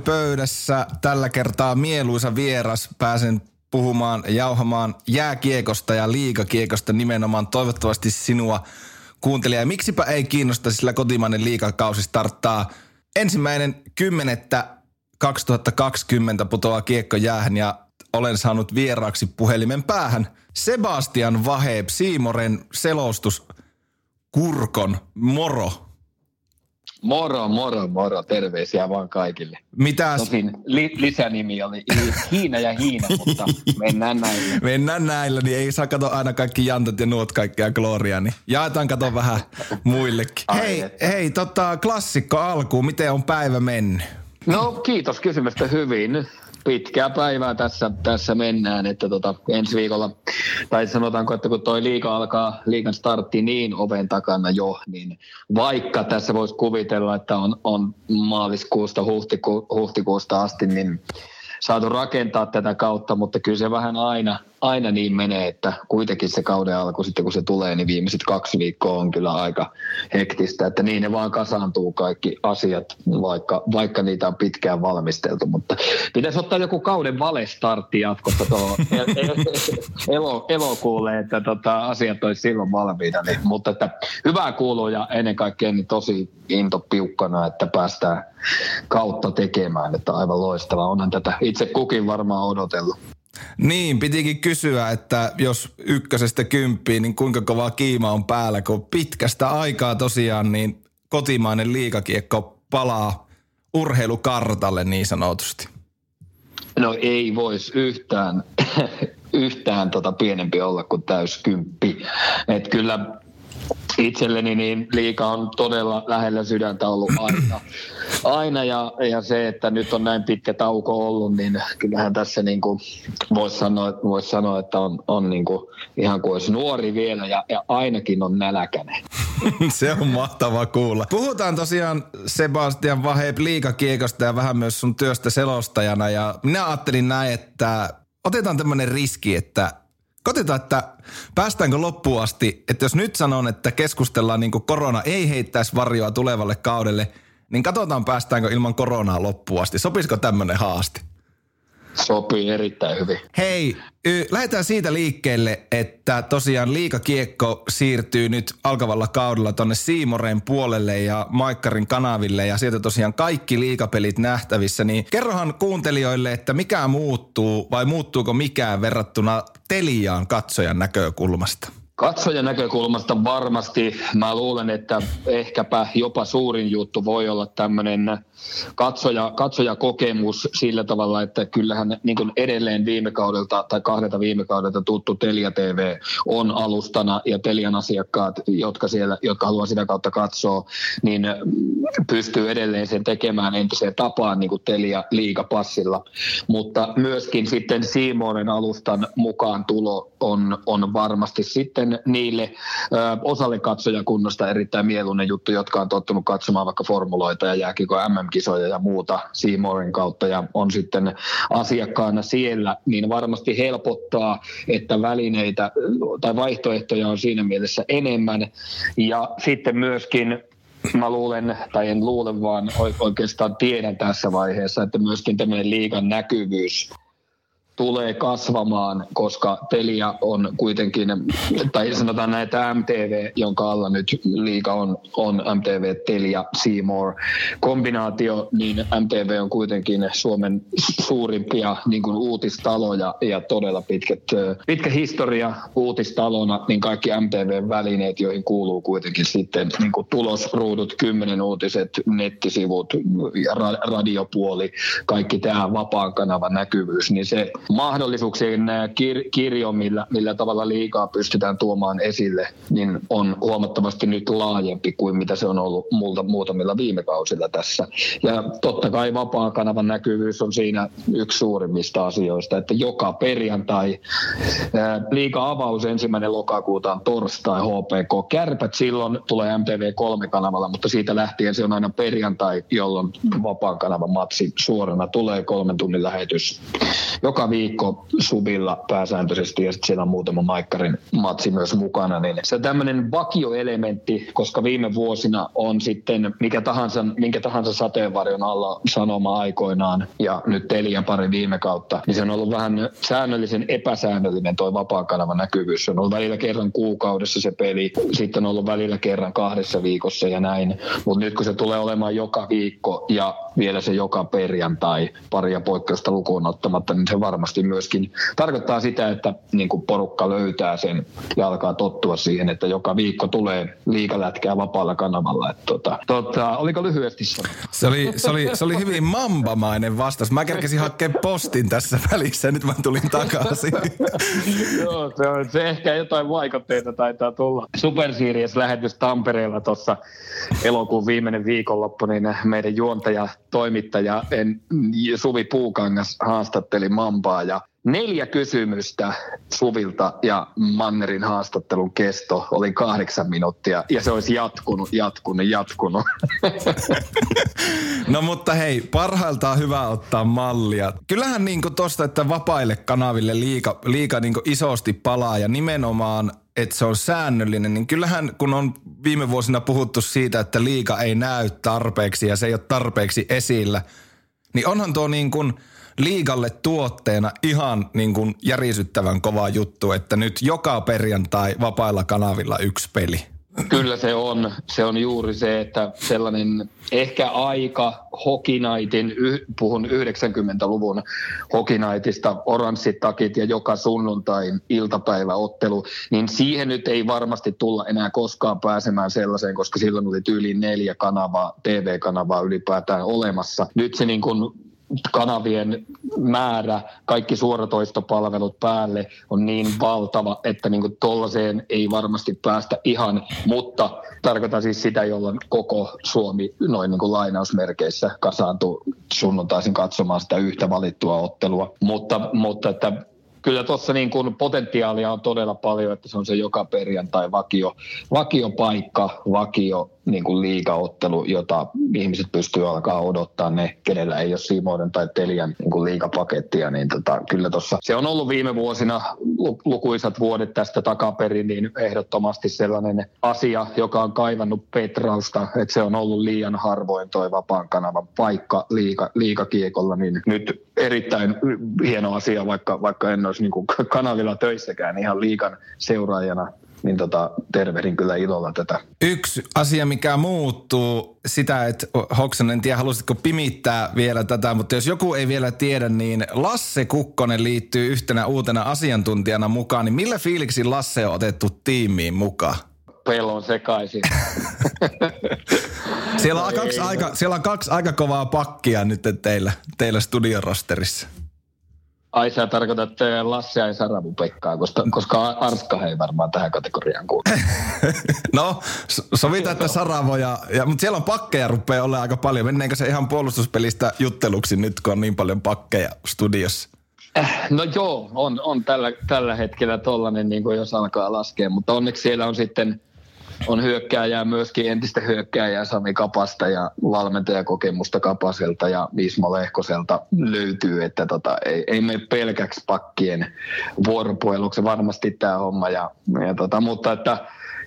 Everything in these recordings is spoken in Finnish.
kahvipöydässä tällä kertaa mieluisa vieras. Pääsen puhumaan, jauhamaan jääkiekosta ja liikakiekosta nimenomaan toivottavasti sinua kuuntelija. Ja miksipä ei kiinnosta, sillä kotimainen liikakausi starttaa ensimmäinen kymmenettä 2020 putoaa kiekko jäähän ja olen saanut vieraaksi puhelimen päähän Sebastian Vaheb, Siimoren selostus Kurkon. Moro. Moro, moro, moro. Terveisiä vaan kaikille. Mitäs? Tosin li- lisänimi oli Hiina ja Hiina, mutta mennään näillä. Mennään näillä, niin ei saa katsoa aina kaikki jantat ja nuot kaikkea Gloria, niin jaetaan kato vähän muillekin. Ai hei, että. hei, tota, klassikko alkuun, miten on päivä mennyt? No kiitos kysymästä hyvin pitkää päivää tässä, tässä mennään, että tota, ensi viikolla, tai sanotaanko, että kun toi liika alkaa, liikan startti niin oven takana jo, niin vaikka tässä voisi kuvitella, että on, on maaliskuusta huhtiku, huhtikuusta asti, niin saatu rakentaa tätä kautta, mutta kyllä se vähän aina, aina niin menee, että kuitenkin se kauden alku sitten kun se tulee, niin viimeiset kaksi viikkoa on kyllä aika hektistä, että niin ne vaan kasaantuu kaikki asiat, vaikka, vaikka niitä on pitkään valmisteltu, mutta pitäisi ottaa joku kauden vale-startti jatkossa tuohon elo, elokuulle, että tota, asiat olisi silloin valmiina, niin, mutta että hyvää kuuluu ja ennen kaikkea niin tosi into piukkana, että päästään kautta tekemään, että aivan loistavaa. Onhan tätä itse kukin varmaan odotellut. Niin, pitikin kysyä, että jos ykkösestä kymppiin, niin kuinka kova kiima on päällä, kun pitkästä aikaa tosiaan niin kotimainen liikakiekko palaa urheilukartalle niin sanotusti. No ei voisi yhtään, yhtään tota pienempi olla kuin täyskymppi. Et kyllä itselleni niin liika on todella lähellä sydäntä ollut aina. aina ja, ja, se, että nyt on näin pitkä tauko ollut, niin kyllähän tässä niin kuin voisi sanoa, vois sanoa, että on, on niin kuin ihan kuin olisi nuori vielä ja, ja ainakin on nälkäinen. se on mahtava kuulla. Puhutaan tosiaan Sebastian Vaheb liikakiekosta ja vähän myös sun työstä selostajana ja minä ajattelin näin, että otetaan tämmöinen riski, että Kotetaan, että päästäänkö loppuun asti, että jos nyt sanon, että keskustellaan niin kuin korona ei heittäisi varjoa tulevalle kaudelle, niin katsotaan päästäänkö ilman koronaa loppuun asti. Sopisiko tämmöinen haaste? Sopii erittäin hyvin. Hei, y- lähdetään siitä liikkeelle, että tosiaan liikakiekko siirtyy nyt alkavalla kaudella tonne Siimoreen puolelle ja Maikkarin kanaville ja sieltä tosiaan kaikki liikapelit nähtävissä. Niin kerrohan kuuntelijoille, että mikä muuttuu vai muuttuuko mikään verrattuna Teliaan katsojan näkökulmasta? Katsojan näkökulmasta varmasti mä luulen, että ehkäpä jopa suurin juttu voi olla tämmöinen katsoja, katsojakokemus sillä tavalla, että kyllähän niin kuin edelleen viime kaudelta tai kahdelta viime kaudelta tuttu Telia TV on alustana ja Telian asiakkaat, jotka, siellä, jotka haluaa sitä kautta katsoa, niin pystyy edelleen sen tekemään entiseen tapaan niin kuin Telia liigapassilla. Mutta myöskin sitten Siimonen alustan mukaan tulo on, on varmasti sitten niille ö, osalle katsojakunnosta erittäin mieluinen juttu, jotka on tottunut katsomaan vaikka formuloita ja jääkiko MM kisoja ja muuta Seymourin kautta ja on sitten asiakkaana siellä, niin varmasti helpottaa, että välineitä tai vaihtoehtoja on siinä mielessä enemmän. Ja sitten myöskin mä luulen, tai en luule, vaan oikeastaan tiedän tässä vaiheessa, että myöskin tämmöinen liigan näkyvyys tulee kasvamaan, koska Telia on kuitenkin, tai sanotaan näitä MTV, jonka alla nyt liika on, on MTV, Telia, Seymour kombinaatio, niin MTV on kuitenkin Suomen suurimpia niin kuin uutistaloja ja todella pitkät, pitkä historia uutistalona, niin kaikki MTV-välineet, joihin kuuluu kuitenkin sitten niin kuin tulosruudut, kymmenen uutiset, nettisivut ja radiopuoli, kaikki tämä vapaan kanavan näkyvyys, niin se mahdollisuuksien kir- kirjo, millä, millä tavalla liikaa pystytään tuomaan esille, niin on huomattavasti nyt laajempi kuin mitä se on ollut multa, muutamilla viime kausilla tässä. Ja totta kai vapaa-kanavan näkyvyys on siinä yksi suurimmista asioista, että joka perjantai liika avaus ensimmäinen lokakuuta on torstai HPK. Kärpät silloin tulee MTV3-kanavalla, mutta siitä lähtien se on aina perjantai, jolloin vapaan kanavan matsi suorana tulee kolmen tunnin lähetys joka viikko subilla pääsääntöisesti ja sitten siellä on muutama maikkarin matsi myös mukana, niin se tämmöinen vakioelementti, koska viime vuosina on sitten mikä tahansa, minkä tahansa sateenvarjon alla sanoma aikoinaan ja nyt Telia pari viime kautta, niin se on ollut vähän säännöllisen epäsäännöllinen toi vapaa-kanavan näkyvyys. Se on ollut välillä kerran kuukaudessa se peli, sitten on ollut välillä kerran kahdessa viikossa ja näin, mutta nyt kun se tulee olemaan joka viikko ja vielä se joka perjantai paria poikkeusta lukuun ottamatta, niin se varmasti myöskin tarkoittaa sitä, että niin kuin porukka löytää sen ja alkaa tottua siihen, että joka viikko tulee liikalätkää vapaalla kanavalla. Että tota, tota, oliko lyhyesti sanottu? Se oli, se, oli, se oli hyvin mambamainen vastaus. Mä kerkesin hakea postin tässä välissä, nyt mä tulin takaisin. Joo, se, on, se ehkä jotain vaikutteita taitaa tulla. Super Series-lähetys Tampereella tuossa elokuun viimeinen viikonloppu, niin meidän juontaja, toimittaja en, Suvi Puukangas haastatteli Mambaa ja neljä kysymystä Suvilta ja Mannerin haastattelun kesto oli kahdeksan minuuttia ja se olisi jatkunut, jatkunut, jatkunut. No mutta hei, parhailtaan hyvä ottaa mallia. Kyllähän niin tosta, että vapaille kanaville liika, liika niin isosti palaa ja nimenomaan että se on säännöllinen, niin kyllähän kun on viime vuosina puhuttu siitä, että liika ei näy tarpeeksi ja se ei ole tarpeeksi esillä, niin onhan tuo niin kuin – liigalle tuotteena ihan niin kuin järisyttävän kova juttu, että nyt joka perjantai vapailla kanavilla yksi peli. Kyllä se on. Se on juuri se, että sellainen ehkä aika Hokinaitin, puhun 90-luvun Hokinaitista, oranssit takit ja joka sunnuntai iltapäiväottelu, niin siihen nyt ei varmasti tulla enää koskaan pääsemään sellaiseen, koska silloin oli yli neljä kanavaa, TV-kanavaa ylipäätään olemassa. Nyt se niin kuin kanavien määrä, kaikki suoratoistopalvelut päälle on niin valtava, että niin tuollaiseen ei varmasti päästä ihan, mutta tarkoitan siis sitä, jolloin koko Suomi noin niin lainausmerkeissä kasaantuu sunnuntaisin katsomaan sitä yhtä valittua ottelua. Mutta, mutta että kyllä tuossa niin kuin potentiaalia on todella paljon, että se on se joka perjantai vakio, vakio paikka, vakio niin kuin liigaottelu, jota ihmiset pystyy alkaa odottaa ne, kenellä ei ole Simoiden tai Telian niin kuin liigapakettia, niin tota, kyllä tuossa se on ollut viime vuosina lukuisat vuodet tästä takaperin, niin ehdottomasti sellainen asia, joka on kaivannut Petrausta, että se on ollut liian harvoin toi vapaan kanavan paikka liiga, liigakiekolla, niin nyt erittäin hieno asia, vaikka, vaikka en olisi niin kuin kanavilla töissäkään ihan liikan seuraajana niin tota, tervehdin kyllä ilolla tätä. Yksi asia, mikä muuttuu, sitä, että Hoksanen, en tiedä halusitko pimittää vielä tätä, mutta jos joku ei vielä tiedä, niin Lasse Kukkonen liittyy yhtenä uutena asiantuntijana mukaan, niin millä fiiliksi Lasse on otettu tiimiin mukaan? Pelon sekaisin. siellä, on kaksi aika, siellä on kaksi aika kovaa pakkia nyt teillä, teillä studiorosterissa. Ai sä tarkoitat Lasse ja Saravu Pekkaa, koska, koska Arska ei varmaan tähän kategoriaan kuulu. no, sovitaan, että Saravo ja, ja, mutta siellä on pakkeja rupeaa olla aika paljon. Menneekö se ihan puolustuspelistä jutteluksi nyt, kun on niin paljon pakkeja studiossa? No joo, on, on tällä, tällä hetkellä tollainen, niin kuin jos alkaa laskea, mutta onneksi siellä on sitten – on hyökkääjää myöskin entistä hyökkääjää Sami Kapasta ja valmentajakokemusta Kapaselta ja Ismo Lehkoselta löytyy, että tota, ei, ei mene pelkäksi pakkien vuoropuheluksi varmasti tämä homma, ja, ja tota, mutta että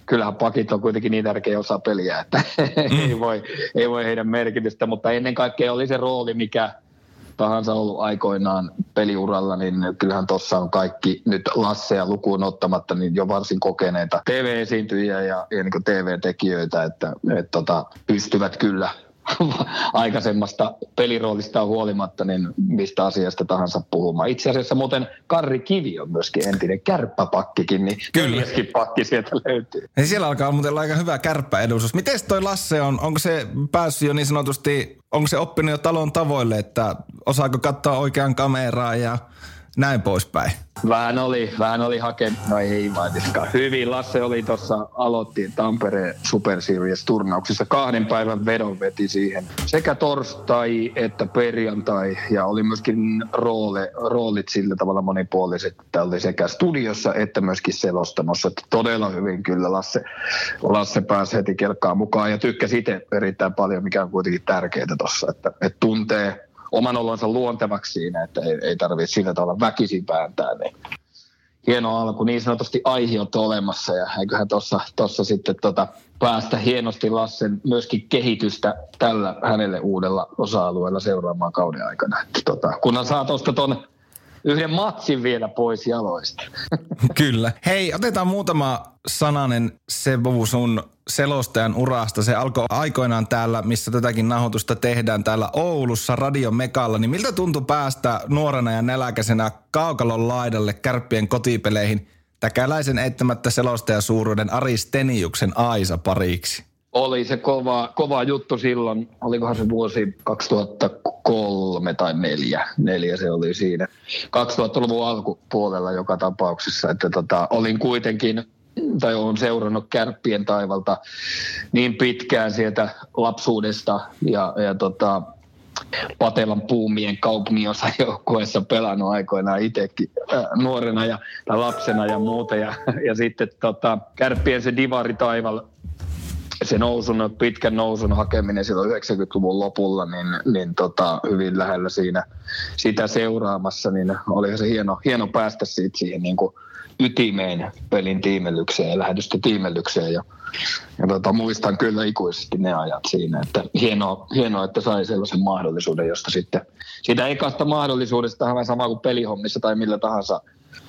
kyllähän pakit on kuitenkin niin tärkeä osa peliä, että mm. ei, voi, ei voi heidän merkitystä, mutta ennen kaikkea oli se rooli, mikä – tahansa ollut aikoinaan peliuralla, niin kyllähän tuossa on kaikki nyt Lasseja lukuun ottamatta niin jo varsin kokeneita TV-esiintyjiä ja, ja niin TV-tekijöitä, että et, tota, pystyvät kyllä aikaisemmasta peliroolista huolimatta, niin mistä asiasta tahansa puhumaan. Itse asiassa muuten Karri Kivi on myöskin entinen kärppäpakkikin, niin kyllä pakki sieltä löytyy. Ja siellä alkaa muuten olla aika hyvä kärppäedustus. Miten toi Lasse on, onko se päässyt jo niin sanotusti, onko se oppinut jo talon tavoille, että osaako katsoa oikean kameraa ja näin poispäin? Vähän oli, vähän oli hakenut, no ei vaitiskaan. Hyvin Lasse oli tuossa, aloitti Tampereen Super Series-turnauksessa. Kahden päivän vedon veti siihen sekä torstai että perjantai. Ja oli myöskin roole, roolit sillä tavalla monipuoliset, että oli sekä studiossa että myöskin selostamossa. Että todella hyvin kyllä Lasse, Lasse pääsi heti kelkkaan mukaan ja tykkäsi itse erittäin paljon, mikä on kuitenkin tärkeää tuossa, että, että tuntee oman olonsa luontevaksi siinä, että ei, ei tarvitse sillä tavalla väkisin vääntää. Niin hieno alku, niin sanotusti aihiot olemassa ja eiköhän tuossa sitten tota, päästä hienosti Lassen myöskin kehitystä tällä hänelle uudella osa-alueella seuraamaan kauden aikana. Tota, kunhan saa tuosta tuon yhden matsin vielä pois jaloista. Kyllä. Hei, otetaan muutama sananen Sebo sun selostajan urasta. Se alkoi aikoinaan täällä, missä tätäkin nahoitusta tehdään täällä Oulussa Radio Mekalla. Niin miltä tuntui päästä nuorena ja näläkäisenä kaukalon laidalle kärppien kotipeleihin täkäläisen eittämättä selostaja suuruuden Ari Steniuksen Aisa pariksi? Oli se kova, kova juttu silloin. Olikohan se vuosi 2003 tai neljä. Neljä se oli siinä. 2000-luvun alkupuolella joka tapauksessa. Että tota, olin kuitenkin tai olen seurannut kärppien taivalta niin pitkään sieltä lapsuudesta ja, ja tota, Patelan puumien kaupunginosa joukkueessa pelannut aikoinaan itsekin äh, nuorena ja, tai lapsena ja muuta. Ja, ja sitten tota, kärppien se divari taival se nousun, pitkän nousun hakeminen silloin 90-luvun lopulla, niin, niin tota, hyvin lähellä siinä sitä seuraamassa, niin oli se hieno, hieno päästä siitä siihen niin kuin ytimeen pelin tiimellykseen ja lähetystä tiimellykseen. Ja, ja tota, muistan kyllä ikuisesti ne ajat siinä, että hienoa, hienoa että sai sellaisen mahdollisuuden, josta sitten siitä ekasta mahdollisuudesta vähän sama kuin pelihommissa tai millä tahansa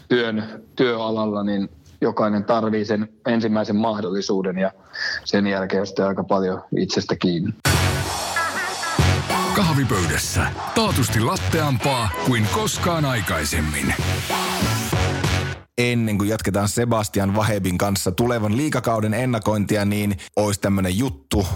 työn, työalalla, niin jokainen tarvii sen ensimmäisen mahdollisuuden ja sen jälkeen sitten aika paljon itsestä kiinni. Kahvipöydässä. Taatusti latteampaa kuin koskaan aikaisemmin ennen kuin jatketaan Sebastian Vahebin kanssa tulevan liikakauden ennakointia, niin olisi tämmöinen juttu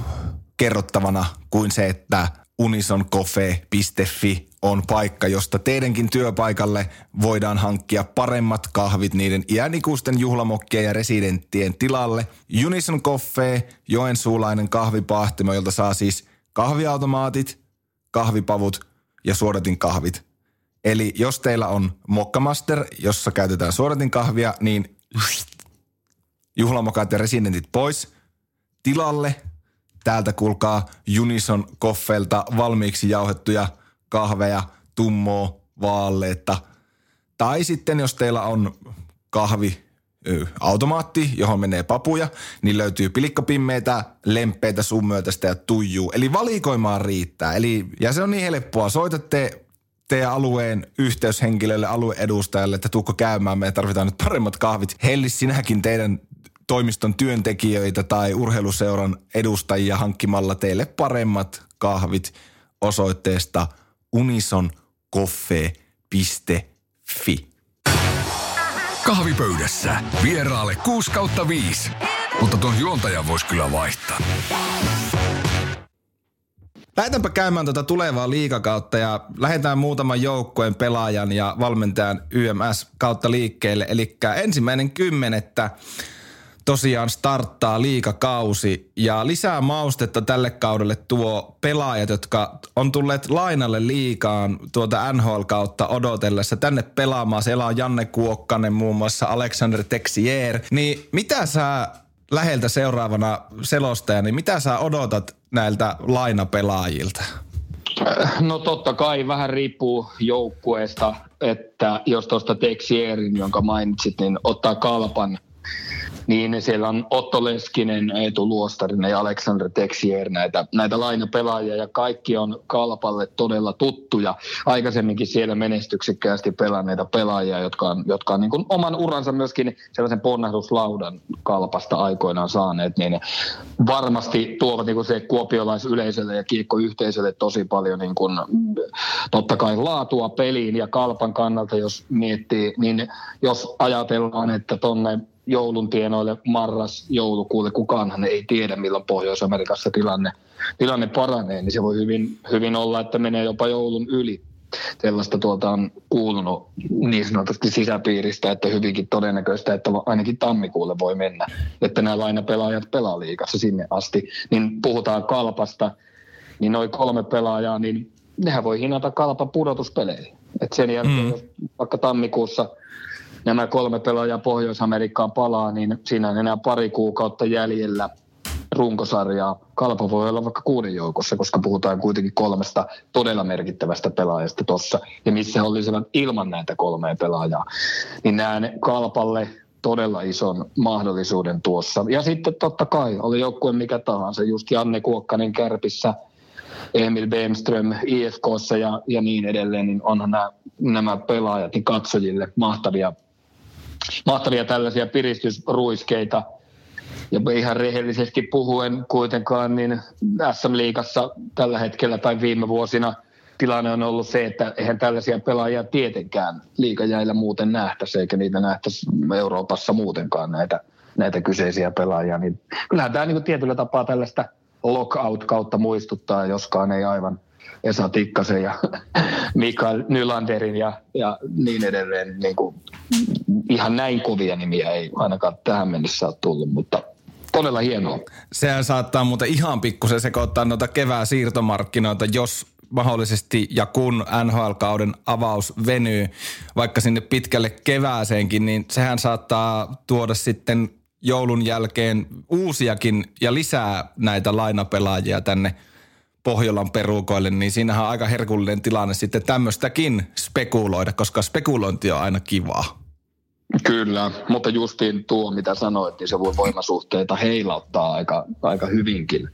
kerrottavana kuin se, että unisoncofe.fi on paikka, josta teidänkin työpaikalle voidaan hankkia paremmat kahvit niiden iänikuisten juhlamokkien ja residenttien tilalle. Unison Coffee, joensuulainen kahvipahtimo, jolta saa siis kahviautomaatit, kahvipavut ja suodatin kahvit Eli jos teillä on Mokkamaster, jossa käytetään suodatin kahvia, niin juhlamokat ja residentit pois. Tilalle täältä kulkaa Unison Koffeilta valmiiksi jauhettuja kahveja, tummoa, vaaleetta. Tai sitten jos teillä on kahvi automaatti, johon menee papuja, niin löytyy pilikkapimmeitä, lempeitä, summöötästä ja tuijuu. Eli valikoimaan riittää. Eli, ja se on niin helppoa. Soitatte teidän alueen yhteyshenkilölle, alueedustajalle, että tuukko käymään, me tarvitaan nyt paremmat kahvit. Hellis sinäkin teidän toimiston työntekijöitä tai urheiluseuran edustajia hankkimalla teille paremmat kahvit osoitteesta unisoncoffee.fi. Kahvipöydässä vieraalle 6 kautta 5, mutta tuon juontajan voisi kyllä vaihtaa. Lähdetäänpä käymään tuota tulevaa liikakautta ja lähdetään muutaman joukkueen pelaajan ja valmentajan YMS kautta liikkeelle. Eli ensimmäinen kymmenettä tosiaan starttaa liikakausi ja lisää maustetta tälle kaudelle tuo pelaajat, jotka on tulleet lainalle liikaan tuota NHL-kautta odotellessa tänne pelaamaan. Siellä on Janne Kuokkanen muun muassa, Alexander Texier. Niin mitä sä läheltä seuraavana selostajana, niin mitä sä odotat näiltä lainapelaajilta? No totta kai vähän riippuu joukkueesta, että jos tuosta Texierin, jonka mainitsit, niin ottaa kalpan – niin siellä on Otto Leskinen, Eetu Luostarinen ja Alexander Texier, näitä, näitä lainapelaajia ja kaikki on Kalpalle todella tuttuja. Aikaisemminkin siellä menestyksekkäästi pelanneita pelaajia, jotka on, jotka on niin kuin oman uransa myöskin sellaisen ponnahduslaudan Kalpasta aikoinaan saaneet, niin varmasti tuovat niin kuin se kuopiolaisyleisölle ja kiekkoyhteisölle tosi paljon niin kuin, totta kai laatua peliin ja Kalpan kannalta, jos miettii, niin jos ajatellaan, että tonne joulun tienoille marras joulukuulle. Kukaanhan ei tiedä, milloin Pohjois-Amerikassa tilanne, tilanne paranee, niin se voi hyvin, hyvin olla, että menee jopa joulun yli. Sellaista tuota on kuulunut niin sanotusti sisäpiiristä, että hyvinkin todennäköistä, että ainakin tammikuulle voi mennä, että nämä lainapelaajat pelaa liikassa sinne asti. Niin puhutaan kalpasta, niin noin kolme pelaajaa, niin nehän voi hinata kalpa pudotuspeleihin. Et sen jälkeen, mm. jos vaikka tammikuussa – nämä kolme pelaajaa Pohjois-Amerikkaan palaa, niin siinä on enää pari kuukautta jäljellä runkosarjaa. Kalpa voi olla vaikka kuuden joukossa, koska puhutaan kuitenkin kolmesta todella merkittävästä pelaajasta tuossa. Ja missä he olisivat ilman näitä kolmea pelaajaa. Niin näen Kalpalle todella ison mahdollisuuden tuossa. Ja sitten totta kai, oli joukkue mikä tahansa, just Janne Kuokkanen Kärpissä, Emil Bemström IFKssa ja, ja niin edelleen, niin onhan nämä, nämä pelaajat niin katsojille mahtavia, mahtavia tällaisia piristysruiskeita. Ja ihan rehellisesti puhuen kuitenkaan, niin SM-liigassa tällä hetkellä tai viime vuosina – tilanne on ollut se, että eihän tällaisia pelaajia tietenkään liikajäillä muuten nähtäisi, eikä niitä nähtäisi Euroopassa muutenkaan näitä, näitä kyseisiä pelaajia. Niin kyllähän tämä niin tietyllä tapaa tällaista lockout kautta muistuttaa, joskaan ei aivan Esa Tikkasen ja Mikael Nylanderin ja, ja niin edelleen. Niin kuin, ihan näin kovia nimiä ei ainakaan tähän mennessä ole tullut, mutta todella hienoa. Sehän saattaa muuten ihan pikkusen sekoittaa noita kevään siirtomarkkinoita, jos mahdollisesti ja kun NHL-kauden avaus venyy vaikka sinne pitkälle kevääseenkin, niin sehän saattaa tuoda sitten joulun jälkeen uusiakin ja lisää näitä lainapelaajia tänne Pohjolan perukoille, niin siinähän on aika herkullinen tilanne sitten tämmöistäkin spekuloida, koska spekulointi on aina kivaa. Kyllä, mutta justiin tuo, mitä sanoit, niin se voi voimasuhteita heilauttaa aika, aika hyvinkin.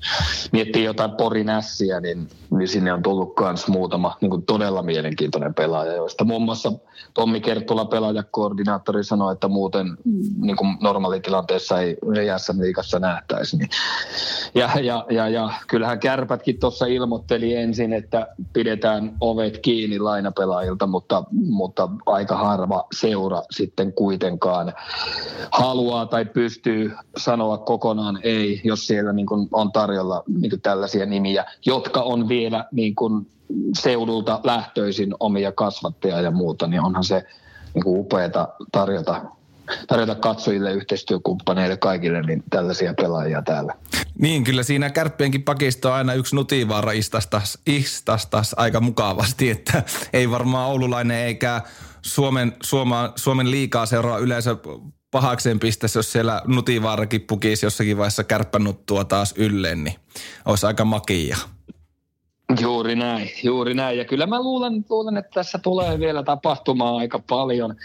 Miettii jotain porinässiä, niin, niin sinne on tullut myös muutama niin kuin todella mielenkiintoinen pelaaja, joista muun muassa Tommi Kerttula, pelaajakoordinaattori, sanoi, että muuten niin kuin normaalitilanteessa ei, ei SM-liigassa nähtäisi. Niin. Ja, ja, ja, ja kyllähän kärpätkin tuossa ilmoitteli ensin, että pidetään ovet kiinni lainapelaajilta, mutta, mutta aika harva seura sitten kuitenkaan haluaa tai pystyy sanoa kokonaan ei, jos siellä niin kuin on tarjolla niin kuin tällaisia nimiä, jotka on vielä niin kuin seudulta lähtöisin omia kasvattajia ja muuta, niin onhan se niin kuin upeata tarjota tarjota katsojille, yhteistyökumppaneille, kaikille niin tällaisia pelaajia täällä. Niin, kyllä siinä kärppienkin pakisto on aina yksi nutivaara istastas, istastas aika mukavasti, että ei varmaan oululainen eikä Suomen, Suoma, Suomen liikaa seuraa yleensä pahakseen pisteessä, jos siellä nutivaarakin pukisi jossakin vaiheessa kärppänuttua taas ylleen, niin olisi aika makia. Juuri näin, juuri näin. Ja kyllä mä luulen, luulen, että tässä tulee vielä tapahtumaan aika paljon,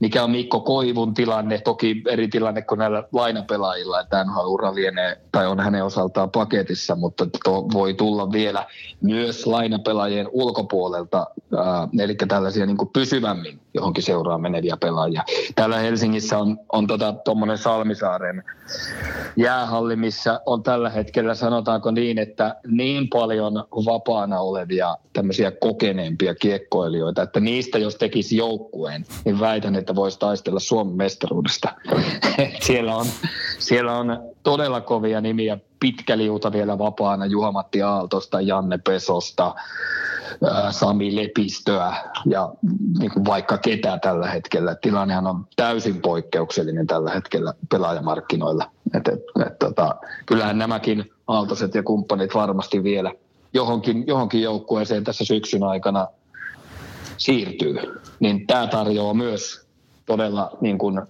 mikä on Mikko Koivun tilanne, toki eri tilanne kuin näillä lainapelaajilla, että ura lienee, tai on hänen osaltaan paketissa, mutta to, voi tulla vielä myös lainapelaajien ulkopuolelta, äh, eli tällaisia niin pysyvämmin johonkin seuraa meneviä pelaajia. Täällä Helsingissä on, on tuommoinen tota, Salmisaaren jäähalli, missä on tällä hetkellä, sanotaanko niin, että niin paljon vapaana olevia tämmöisiä kokeneempia kiekkoilijoita, että niistä jos tekisi joukkueen, niin väitän, että voisi taistella Suomen mestaruudesta. siellä, on, siellä on todella kovia nimiä, pitkä liuta vielä vapaana Juha-Matti Aaltosta, Janne Pesosta, Sami Lepistöä ja niin kuin vaikka ketä tällä hetkellä. Tilannehan on täysin poikkeuksellinen tällä hetkellä pelaajamarkkinoilla. Et, et, et, tota, kyllähän nämäkin Aaltoset ja kumppanit varmasti vielä johonkin, johonkin joukkueeseen tässä syksyn aikana siirtyy. Niin tämä tarjoaa myös todella niin kuin,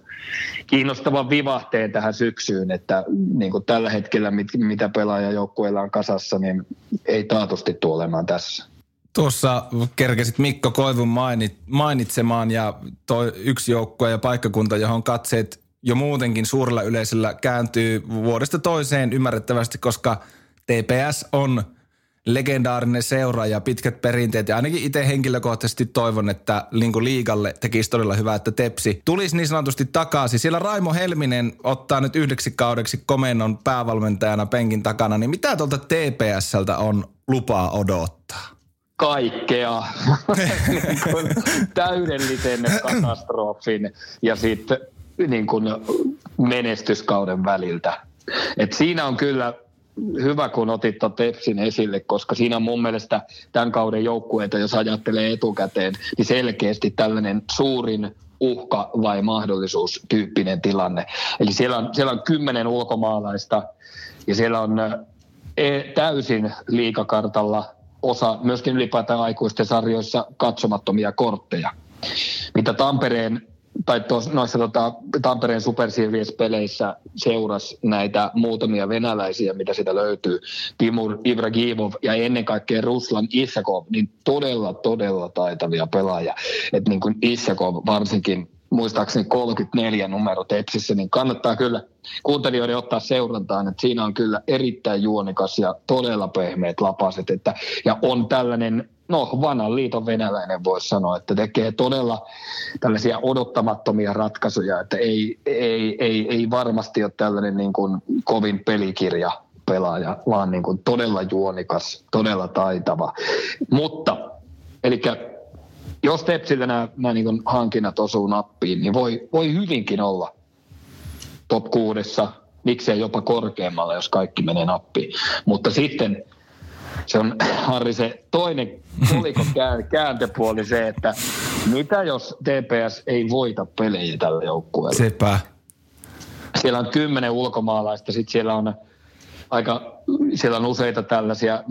kiinnostavan vivahteen tähän syksyyn, että niin kuin tällä hetkellä mit, mitä pelaajajoukkueilla on kasassa, niin ei taatusti tule olemaan tässä. Tuossa kerkesit Mikko Koivun mainit, mainitsemaan ja toi yksi joukkue ja paikkakunta, johon katseet jo muutenkin suurella yleisöllä kääntyy vuodesta toiseen ymmärrettävästi, koska TPS on legendaarinen seura ja pitkät perinteet. Ja ainakin itse henkilökohtaisesti toivon, että Linku Liigalle tekisi todella hyvää, että Tepsi tulisi niin sanotusti takaisin. Siellä Raimo Helminen ottaa nyt yhdeksi kaudeksi komennon päävalmentajana penkin takana. Niin mitä tuolta TPSltä on lupaa odottaa? kaikkea niin täydellisen katastrofin ja sitten niin kuin menestyskauden väliltä. Et siinä on kyllä hyvä, kun otit tuon Tepsin esille, koska siinä on mun mielestä tämän kauden joukkueita, jos ajattelee etukäteen, niin selkeästi tällainen suurin uhka vai mahdollisuus tyyppinen tilanne. Eli siellä on, siellä on kymmenen ulkomaalaista ja siellä on e, täysin liikakartalla osa myöskin ylipäätään aikuisten sarjoissa katsomattomia kortteja. Mitä Tampereen tai tos, noissa tota, Tampereen Super Series-peleissä seurasi näitä muutamia venäläisiä, mitä sitä löytyy, Timur Ibragimov ja ennen kaikkea Ruslan Isakov, niin todella, todella taitavia pelaajia. Että niin Isakov varsinkin muistaakseni 34 numero Tepsissä, niin kannattaa kyllä kuuntelijoiden ottaa seurantaan, että siinä on kyllä erittäin juonikas ja todella pehmeät lapaset, että, ja on tällainen no vanhan liiton venäläinen voisi sanoa, että tekee todella tällaisia odottamattomia ratkaisuja, että ei, ei, ei, ei varmasti ole tällainen niin kuin kovin pelikirja pelaaja, vaan niin kuin todella juonikas, todella taitava. Mutta, eli jos Tepsiltä nämä, nämä niin hankinnat osuu nappiin, niin voi, voi hyvinkin olla top kuudessa, miksei jopa korkeammalla, jos kaikki menee nappiin. Mutta sitten se on Harri se toinen kolikon kääntöpuoli se, että mitä jos TPS ei voita pelejä tällä joukkueella? Sepä. Siellä on kymmenen ulkomaalaista, sitten siellä on aika, siellä on useita tällaisia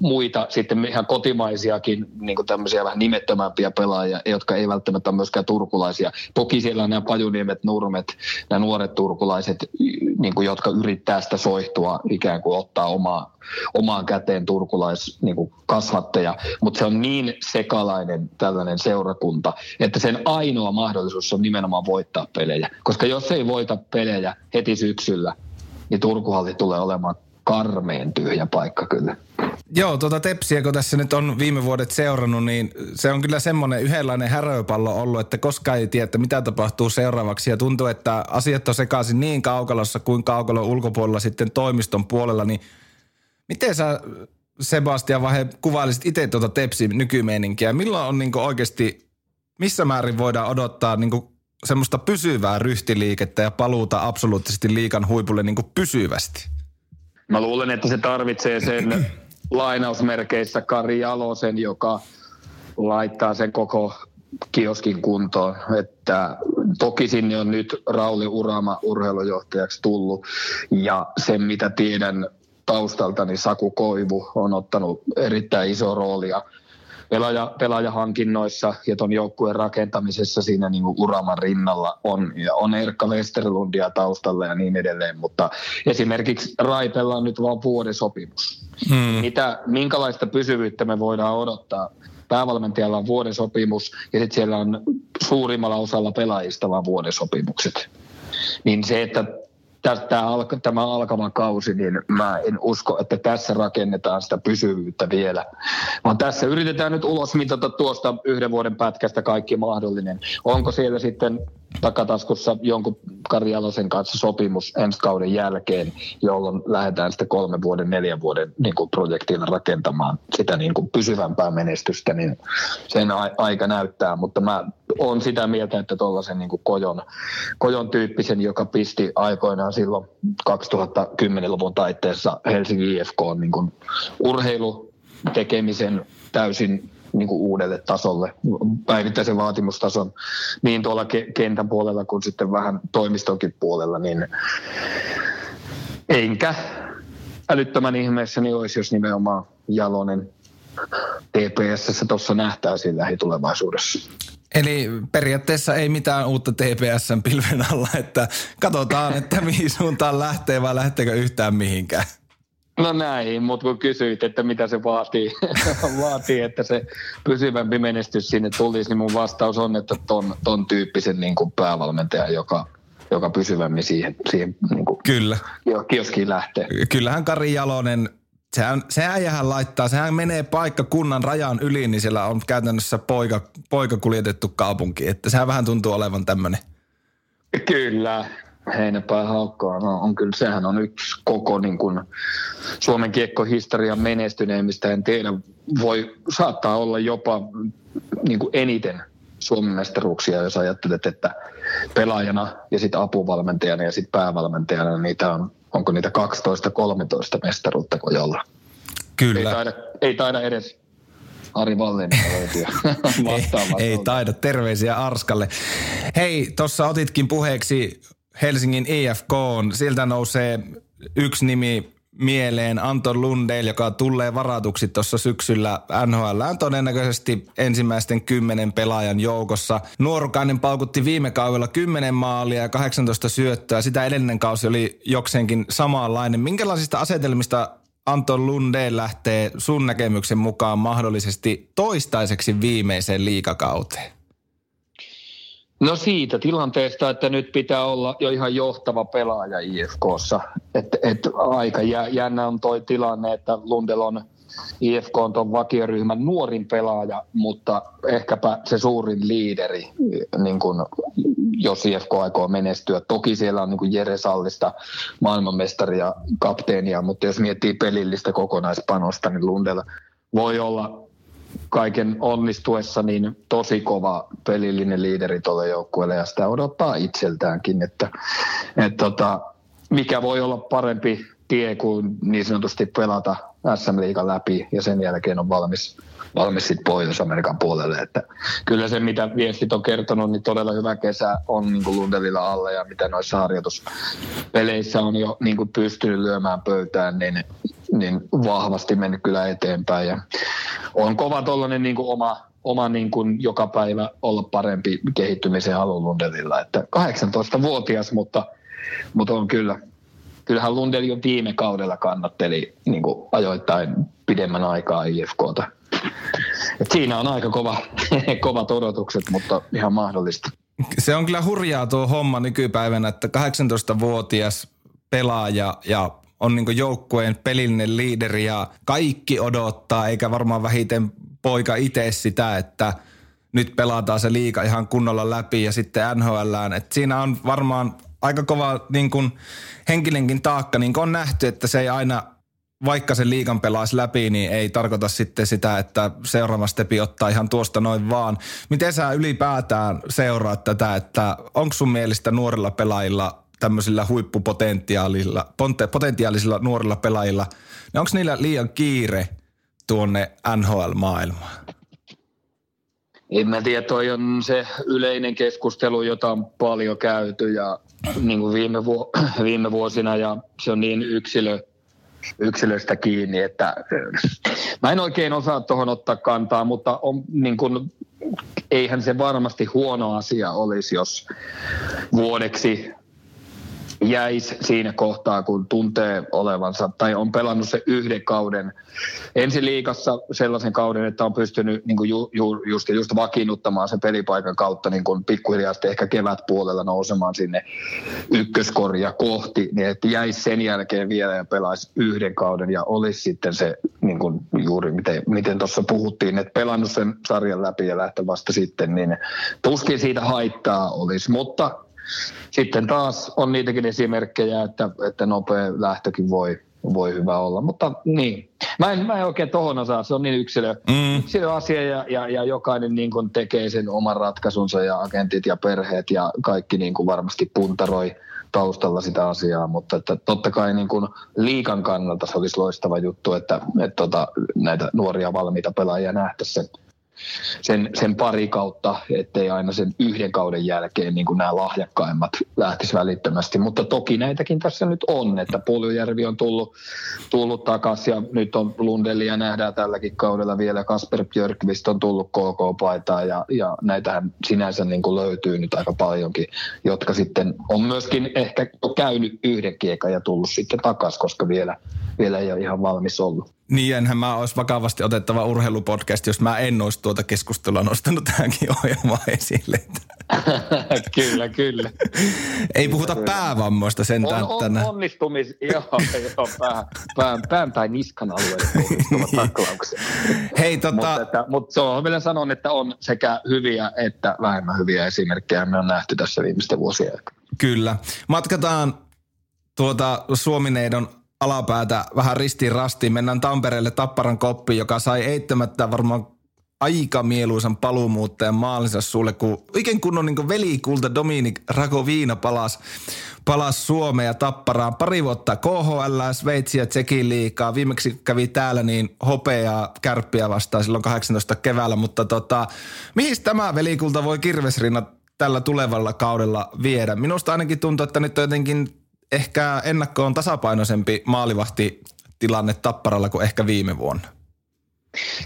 muita sitten ihan kotimaisiakin niin tämmöisiä vähän nimettömämpiä pelaajia, jotka ei välttämättä myöskään turkulaisia. Toki siellä on nämä pajuniemet, nurmet, nämä nuoret turkulaiset, niin kuin, jotka yrittää sitä soihtua ikään kuin ottaa omaa, omaan käteen turkulais niin kuin kasvatteja, mutta se on niin sekalainen tällainen seurakunta, että sen ainoa mahdollisuus on nimenomaan voittaa pelejä. Koska jos ei voita pelejä heti syksyllä, niin Turkuhalli tulee olemaan karmeen tyhjä paikka kyllä. Joo, tuota Tepsiä, kun tässä nyt on viime vuodet seurannut, niin se on kyllä semmoinen yhdenlainen häröpallo ollut, että koskaan ei tiedä, että mitä tapahtuu seuraavaksi. Ja tuntuu, että asiat on sekaisin niin kaukalossa kuin kaukalon ulkopuolella sitten toimiston puolella, niin miten sä Sebastian Vahe kuvailisit itse tuota Tepsin nykymeininkiä? Milloin on niin oikeasti, missä määrin voidaan odottaa niin semmoista pysyvää ryhtiliikettä ja paluuta absoluuttisesti liikan huipulle niin kuin pysyvästi? Mä luulen, että se tarvitsee sen lainausmerkeissä Kari Jalosen, joka laittaa sen koko kioskin kuntoon. Että toki sinne on nyt Rauli Urama urheilujohtajaksi tullut ja sen mitä tiedän taustalta, niin Saku Koivu on ottanut erittäin iso roolia – pelaaja, pelaajahankinnoissa ja tuon joukkueen rakentamisessa siinä niin kuin Uraman rinnalla on, ja on Erkka Westerlundia taustalla ja niin edelleen, mutta esimerkiksi Raipella on nyt vain vuoden sopimus. Hmm. Mitä, minkälaista pysyvyyttä me voidaan odottaa? Päävalmentajalla on vuoden sopimus ja sitten siellä on suurimmalla osalla pelaajista vaan vuoden sopimukset. Niin se, että tämä, alka, tämä alkava kausi, niin mä en usko, että tässä rakennetaan sitä pysyvyyttä vielä. Vaan tässä yritetään nyt ulos mitata tuosta yhden vuoden pätkästä kaikki mahdollinen. Onko siellä sitten takataskussa jonkun Kari Jalosen kanssa sopimus ensi kauden jälkeen, jolloin lähdetään sitten kolmen vuoden, neljän vuoden niin kuin projektilla rakentamaan sitä niin kuin pysyvämpää menestystä, niin sen a- aika näyttää, mutta mä on sitä mieltä, että tuollaisen niin kojon, kojon tyyppisen, joka pisti aikoinaan silloin 2010-luvun taitteessa Helsingin IFK niin kuin urheilutekemisen täysin niin kuin uudelle tasolle, päivittäisen vaatimustason niin tuolla kentän puolella kuin sitten vähän toimistonkin puolella, niin enkä älyttömän ihmeessäni olisi, jos nimenomaan Jalonen TPS tuossa nähtäisiin lähitulevaisuudessa. Eli periaatteessa ei mitään uutta TPSn pilven alla, että katsotaan, että mihin suuntaan lähtee vai lähteekö yhtään mihinkään. No näin, mutta kun kysyit, että mitä se vaatii, vaatii että se pysyvämpi menestys sinne tulisi, niin mun vastaus on, että ton, ton tyyppisen niin kuin päävalmentaja, joka, joka pysyvämmin siihen, siihen niin kuin Kyllä. kioskiin lähtee. Kyllähän Kari Jalonen sehän, se äijähän laittaa, sehän menee paikka kunnan rajan yli, niin siellä on käytännössä poika, poika kuljetettu kaupunki. Että sehän vähän tuntuu olevan tämmöinen. Kyllä, Heinäpää haukkaa. No, on kyllä, sehän on yksi koko niin kuin, Suomen kiekkohistorian menestyneimmistä. En tiedä, voi, saattaa olla jopa niin kuin eniten Suomen mestaruuksia, jos ajattelet, että pelaajana ja sitten apuvalmentajana ja sitten päävalmentajana niitä on onko niitä 12-13 mestaruutta kuin jolla. Kyllä. Ei taida, ei taida edes Ari löytyä ei, ei taida. Terveisiä Arskalle. Hei, tuossa otitkin puheeksi Helsingin IFK. Sieltä nousee yksi nimi, mieleen Anton Lundell, joka tulee varatuksi tuossa syksyllä NHL todennäköisesti ensimmäisten kymmenen pelaajan joukossa. Nuorukainen paukutti viime kaudella 10 maalia ja 18 syöttöä. Sitä edellinen kausi oli jokseenkin samanlainen. Minkälaisista asetelmista Anton Lundell lähtee sun näkemyksen mukaan mahdollisesti toistaiseksi viimeiseen liikakauteen? No siitä tilanteesta, että nyt pitää olla jo ihan johtava pelaaja IFKssa. Et, et aika jännä on toi tilanne, että Lundell on IFK on tuon vakioryhmän nuorin pelaaja, mutta ehkäpä se suurin liideri, niin kun, jos IFK aikoo menestyä. Toki siellä on niin kuin Jere Sallista, maailmanmestaria, kapteenia, mutta jos miettii pelillistä kokonaispanosta, niin Lundell voi olla kaiken onnistuessa niin tosi kova pelillinen liideri tuolle joukkueelle ja sitä odottaa itseltäänkin, että, että tota, mikä voi olla parempi tie kuin niin sanotusti pelata SM Liigan läpi ja sen jälkeen on valmis, valmis sitten Pohjois-Amerikan puolelle. Että kyllä se, mitä viestit on kertonut, niin todella hyvä kesä on niin kuin Lundelilla alle ja mitä noissa harjoituspeleissä on jo niin kuin pystynyt lyömään pöytään, niin, niin vahvasti mennyt kyllä eteenpäin. Ja on kova tuollainen niin oma, oma niin kuin joka päivä olla parempi kehittymisen halu Lundelilla. Että 18-vuotias, mutta, mutta on kyllä kyllähän Lundell jo viime kaudella kannatteli niin kuin ajoittain pidemmän aikaa IFKta. Siinä on aika kova, kovat odotukset, mutta ihan mahdollista. Se on kyllä hurjaa tuo homma nykypäivänä, että 18-vuotias pelaaja ja on niin joukkueen pelillinen liideri ja kaikki odottaa, eikä varmaan vähiten poika itse sitä, että nyt pelataan se liika ihan kunnolla läpi ja sitten NHLään. Et siinä on varmaan aika kova niin kuin henkinenkin taakka, niin kuin on nähty, että se ei aina, vaikka se liikan pelaisi läpi, niin ei tarkoita sitten sitä, että seuraava stepi ottaa ihan tuosta noin vaan. Miten sä ylipäätään seuraat tätä, että onko sun mielestä nuorilla pelaajilla tämmöisillä huippupotentiaalilla, potentiaalisilla nuorilla pelaajilla, niin onko niillä liian kiire tuonne NHL-maailmaan? En mä tiedä, toi on se yleinen keskustelu, jota on paljon käyty ja niin kuin viime, vu- viime vuosina ja se on niin yksilö, yksilöstä kiinni, että mä en oikein osaa tuohon ottaa kantaa, mutta on, niin kuin, eihän se varmasti huono asia olisi, jos vuodeksi jäisi siinä kohtaa, kun tuntee olevansa tai on pelannut se yhden kauden. Ensi liikassa sellaisen kauden, että on pystynyt niin kuin ju, ju, just, just vakiinnuttamaan sen pelipaikan kautta niin kuin pikkuhiljaa ehkä kevätpuolella nousemaan sinne ykköskorja kohti, niin että jäisi sen jälkeen vielä ja pelaisi yhden kauden ja olisi sitten se niin kuin juuri miten, miten tuossa puhuttiin, että pelannut sen sarjan läpi ja lähtö vasta sitten, niin tuskin siitä haittaa olisi, mutta sitten taas on niitäkin esimerkkejä, että, että nopea lähtökin voi, voi hyvä olla. Mutta niin, mä en, mä en oikein tohon osaa, se on niin yksilö, mm. yksilö asia ja, ja, ja jokainen niin kuin tekee sen oman ratkaisunsa ja agentit ja perheet ja kaikki niin kuin varmasti puntaroi taustalla sitä asiaa, mutta että totta kai niin kuin liikan kannalta se olisi loistava juttu, että, että tota, näitä nuoria valmiita pelaajia nähtäisiin sen sen, pari kautta, ettei aina sen yhden kauden jälkeen niin kuin nämä lahjakkaimmat lähtisi välittömästi. Mutta toki näitäkin tässä nyt on, että Puljujärvi on tullut, tullut takaisin ja nyt on Lundelia nähdään tälläkin kaudella vielä. Kasper Björkvist on tullut KK-paitaan ja, ja näitähän sinänsä niin kuin löytyy nyt aika paljonkin, jotka sitten on myöskin ehkä käynyt yhden kiekan ja tullut sitten takaisin, koska vielä, vielä ei ole ihan valmis ollut. Niin, enhän mä olisi vakavasti otettava urheilupodcast, jos mä en olisi tuota keskustelua nostanut tähänkin ohjelmaan esille. kyllä, kyllä. Ei puhuta kyllä. päävammoista sentään on, on, onnistumis, joo, joo pään, pään, pään tai niskan alueelle niin. Hei, tota... mutta, että, mutta se on vielä sanon, että on sekä hyviä että vähemmän hyviä esimerkkejä me on nähty tässä viimeisten vuosien aikana. Kyllä. Matkataan tuota Suomineidon alapäätä vähän ristiin rastiin. Mennään Tampereelle Tapparan koppi, joka sai eittämättä varmaan aika mieluisan paluumuuttajan maalinsa sulle, kun oikein kunnon niin velikulta Dominik Rakoviina palas, palas Suomeen ja Tapparaan. Pari vuotta KHL, Sveitsi ja Tsekin liikaa. Viimeksi kävi täällä niin hopeaa kärppiä vastaan silloin 18 keväällä, mutta tota, mihin tämä velikulta voi kirvesrinna tällä tulevalla kaudella viedä? Minusta ainakin tuntuu, että nyt on jotenkin ehkä ennakkoon tasapainoisempi maalivahti tilanne Tapparalla kuin ehkä viime vuonna.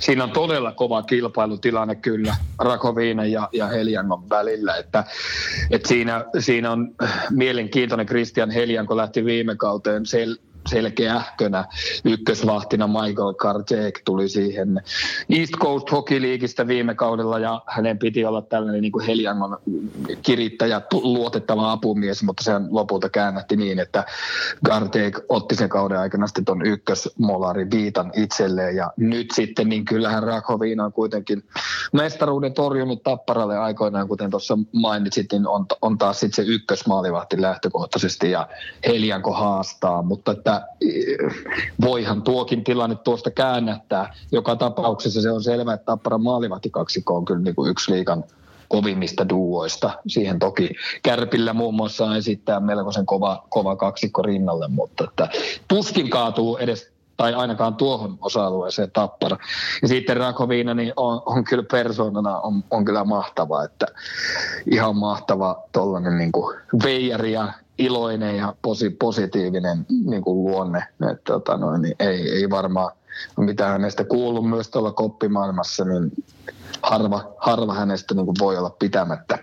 Siinä on todella kova kilpailutilanne kyllä Rakoviina ja, ja Heliangon välillä. Että, että siinä, siinä on mielenkiintoinen Christian Helianko lähti viime kauteen sel, selkeähkönä ykkösvahtina Michael Kartek tuli siihen East Coast Hockey Leagueistä viime kaudella ja hänen piti olla tällainen niin kuin Heliangon kirittäjä, luotettava apumies, mutta se lopulta käännätti niin, että Kartek otti sen kauden aikana sitten tuon ykkösmolari viitan itselleen. Ja nyt sitten niin kyllähän Rakoviina on kuitenkin mestaruuden torjunut Tapparalle aikoinaan, kuten tuossa mainitsit, niin on, on taas sitten se ykkösmaalivahti lähtökohtaisesti ja Helianko haastaa, mutta että voihan tuokin tilanne tuosta käännättää. Joka tapauksessa se on selvä, että Tapparan maalivahtikaksikko on kyllä niin kuin yksi liikan kovimmista duoista. Siihen toki Kärpillä muun muassa esittää melkoisen kova, kova kaksikko rinnalle, mutta että tuskin kaatuu edes tai ainakaan tuohon osa-alueeseen tappara. Ja sitten Rakoviina niin on, on kyllä persoonana on, on kyllä mahtava, että ihan mahtava tollainen niin veijari ja iloinen ja posi, positiivinen niin kuin luonne. Että, tota noin, niin ei, ei varmaan mitä hänestä kuullut myös tuolla koppimaailmassa, niin harva, harva hänestä niin kuin voi olla pitämättä.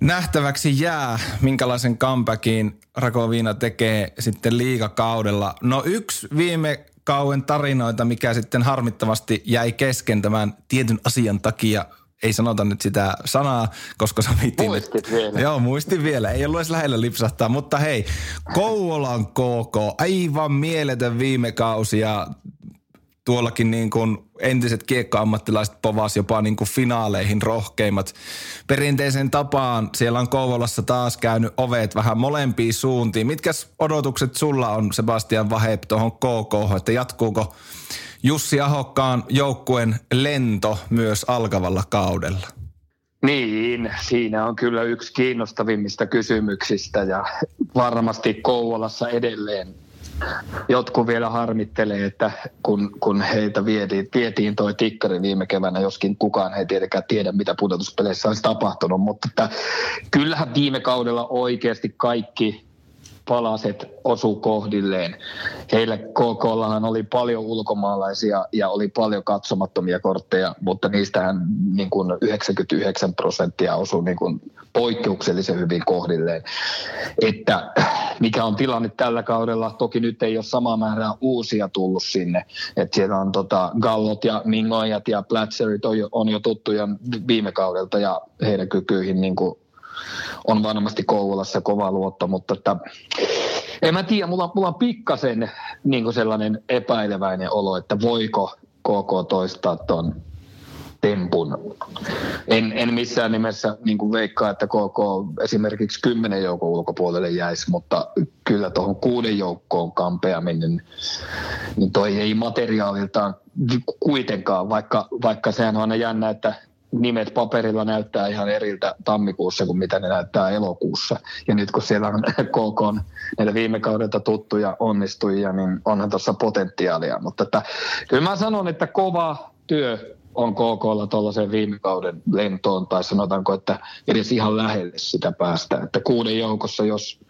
Nähtäväksi jää, minkälaisen comebackin Rakoviina tekee sitten liigakaudella. No yksi viime kauen tarinoita, mikä sitten harmittavasti jäi kesken tämän tietyn asian takia ei sanota nyt sitä sanaa, koska sovittiin. Muistit vielä. Joo, muistin vielä. Ei ollut edes lähellä lipsahtaa, mutta hei, Kouvolan KK, aivan mieletön viime kausi ja tuollakin niin kuin entiset kiekkoammattilaiset povas jopa niin kuin finaaleihin rohkeimmat. Perinteisen tapaan siellä on Kouvolassa taas käynyt ovet vähän molempiin suuntiin. Mitkä odotukset sulla on Sebastian Vahep tuohon KK, että jatkuuko Jussi Ahokkaan joukkueen lento myös alkavalla kaudella? Niin, siinä on kyllä yksi kiinnostavimmista kysymyksistä ja varmasti Kouvolassa edelleen jotkut vielä harmittelee, että kun, kun heitä vietiin, vietiin toi tikkari viime keväänä, joskin kukaan ei tietenkään tiedä, mitä pudotuspeleissä olisi tapahtunut, mutta että kyllähän viime kaudella oikeasti kaikki palaset osu kohdilleen. Heillä KKllahan oli paljon ulkomaalaisia ja oli paljon katsomattomia kortteja, mutta niistähän niin kuin 99 prosenttia osui niin kuin poikkeuksellisen hyvin kohdilleen. Että mikä on tilanne tällä kaudella, toki nyt ei ole sama määrä uusia tullut sinne. Että siellä on tota Gallot ja Mingoijat ja Platzerit on jo, on jo tuttuja viime kaudelta ja heidän kykyihin niin kuin on varmasti Kouvolassa kova luotto, mutta että, en mä tiedä, mulla, mulla on pikkasen niin sellainen epäileväinen olo, että voiko KK toistaa tuon tempun. En, en missään nimessä niin kuin veikkaa, että KK esimerkiksi kymmenen joukon ulkopuolelle jäisi, mutta kyllä tuohon kuuden joukkoon kampeaminen, niin toi ei materiaaliltaan kuitenkaan, vaikka, vaikka sehän on aina jännä, että nimet paperilla näyttää ihan eriltä tammikuussa kuin mitä ne näyttää elokuussa. Ja nyt kun siellä on KK näitä viime kaudelta tuttuja onnistujia, niin onhan tuossa potentiaalia. Mutta että, kyllä mä sanon, että kova työ on KKlla tuollaisen viime kauden lentoon, tai sanotaanko, että edes ihan lähelle sitä päästä. Että kuuden joukossa, jos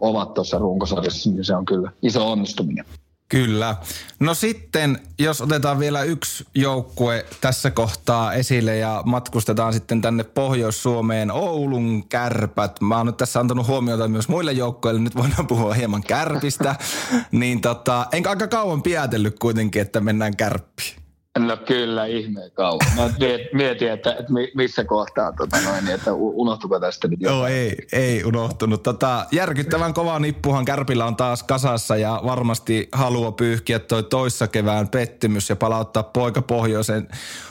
ovat tuossa runkosarjassa, niin se on kyllä iso onnistuminen. Kyllä. No sitten, jos otetaan vielä yksi joukkue tässä kohtaa esille ja matkustetaan sitten tänne Pohjois-Suomeen, Oulun kärpät. Mä oon nyt tässä antanut huomiota myös muille joukkoille, nyt voidaan puhua hieman kärpistä. niin tota, enkä aika kauan piätellyt kuitenkin, että mennään kärppiin. No kyllä, ihmeen kauan. Mä mietin, että, että missä kohtaa, tota noin, niin että unohtuko tästä nyt Joo, ei, ei unohtunut. Tota, järkyttävän kova nippuhan Kärpillä on taas kasassa ja varmasti haluaa pyyhkiä toi toissa kevään pettymys ja palauttaa poika pohjoisen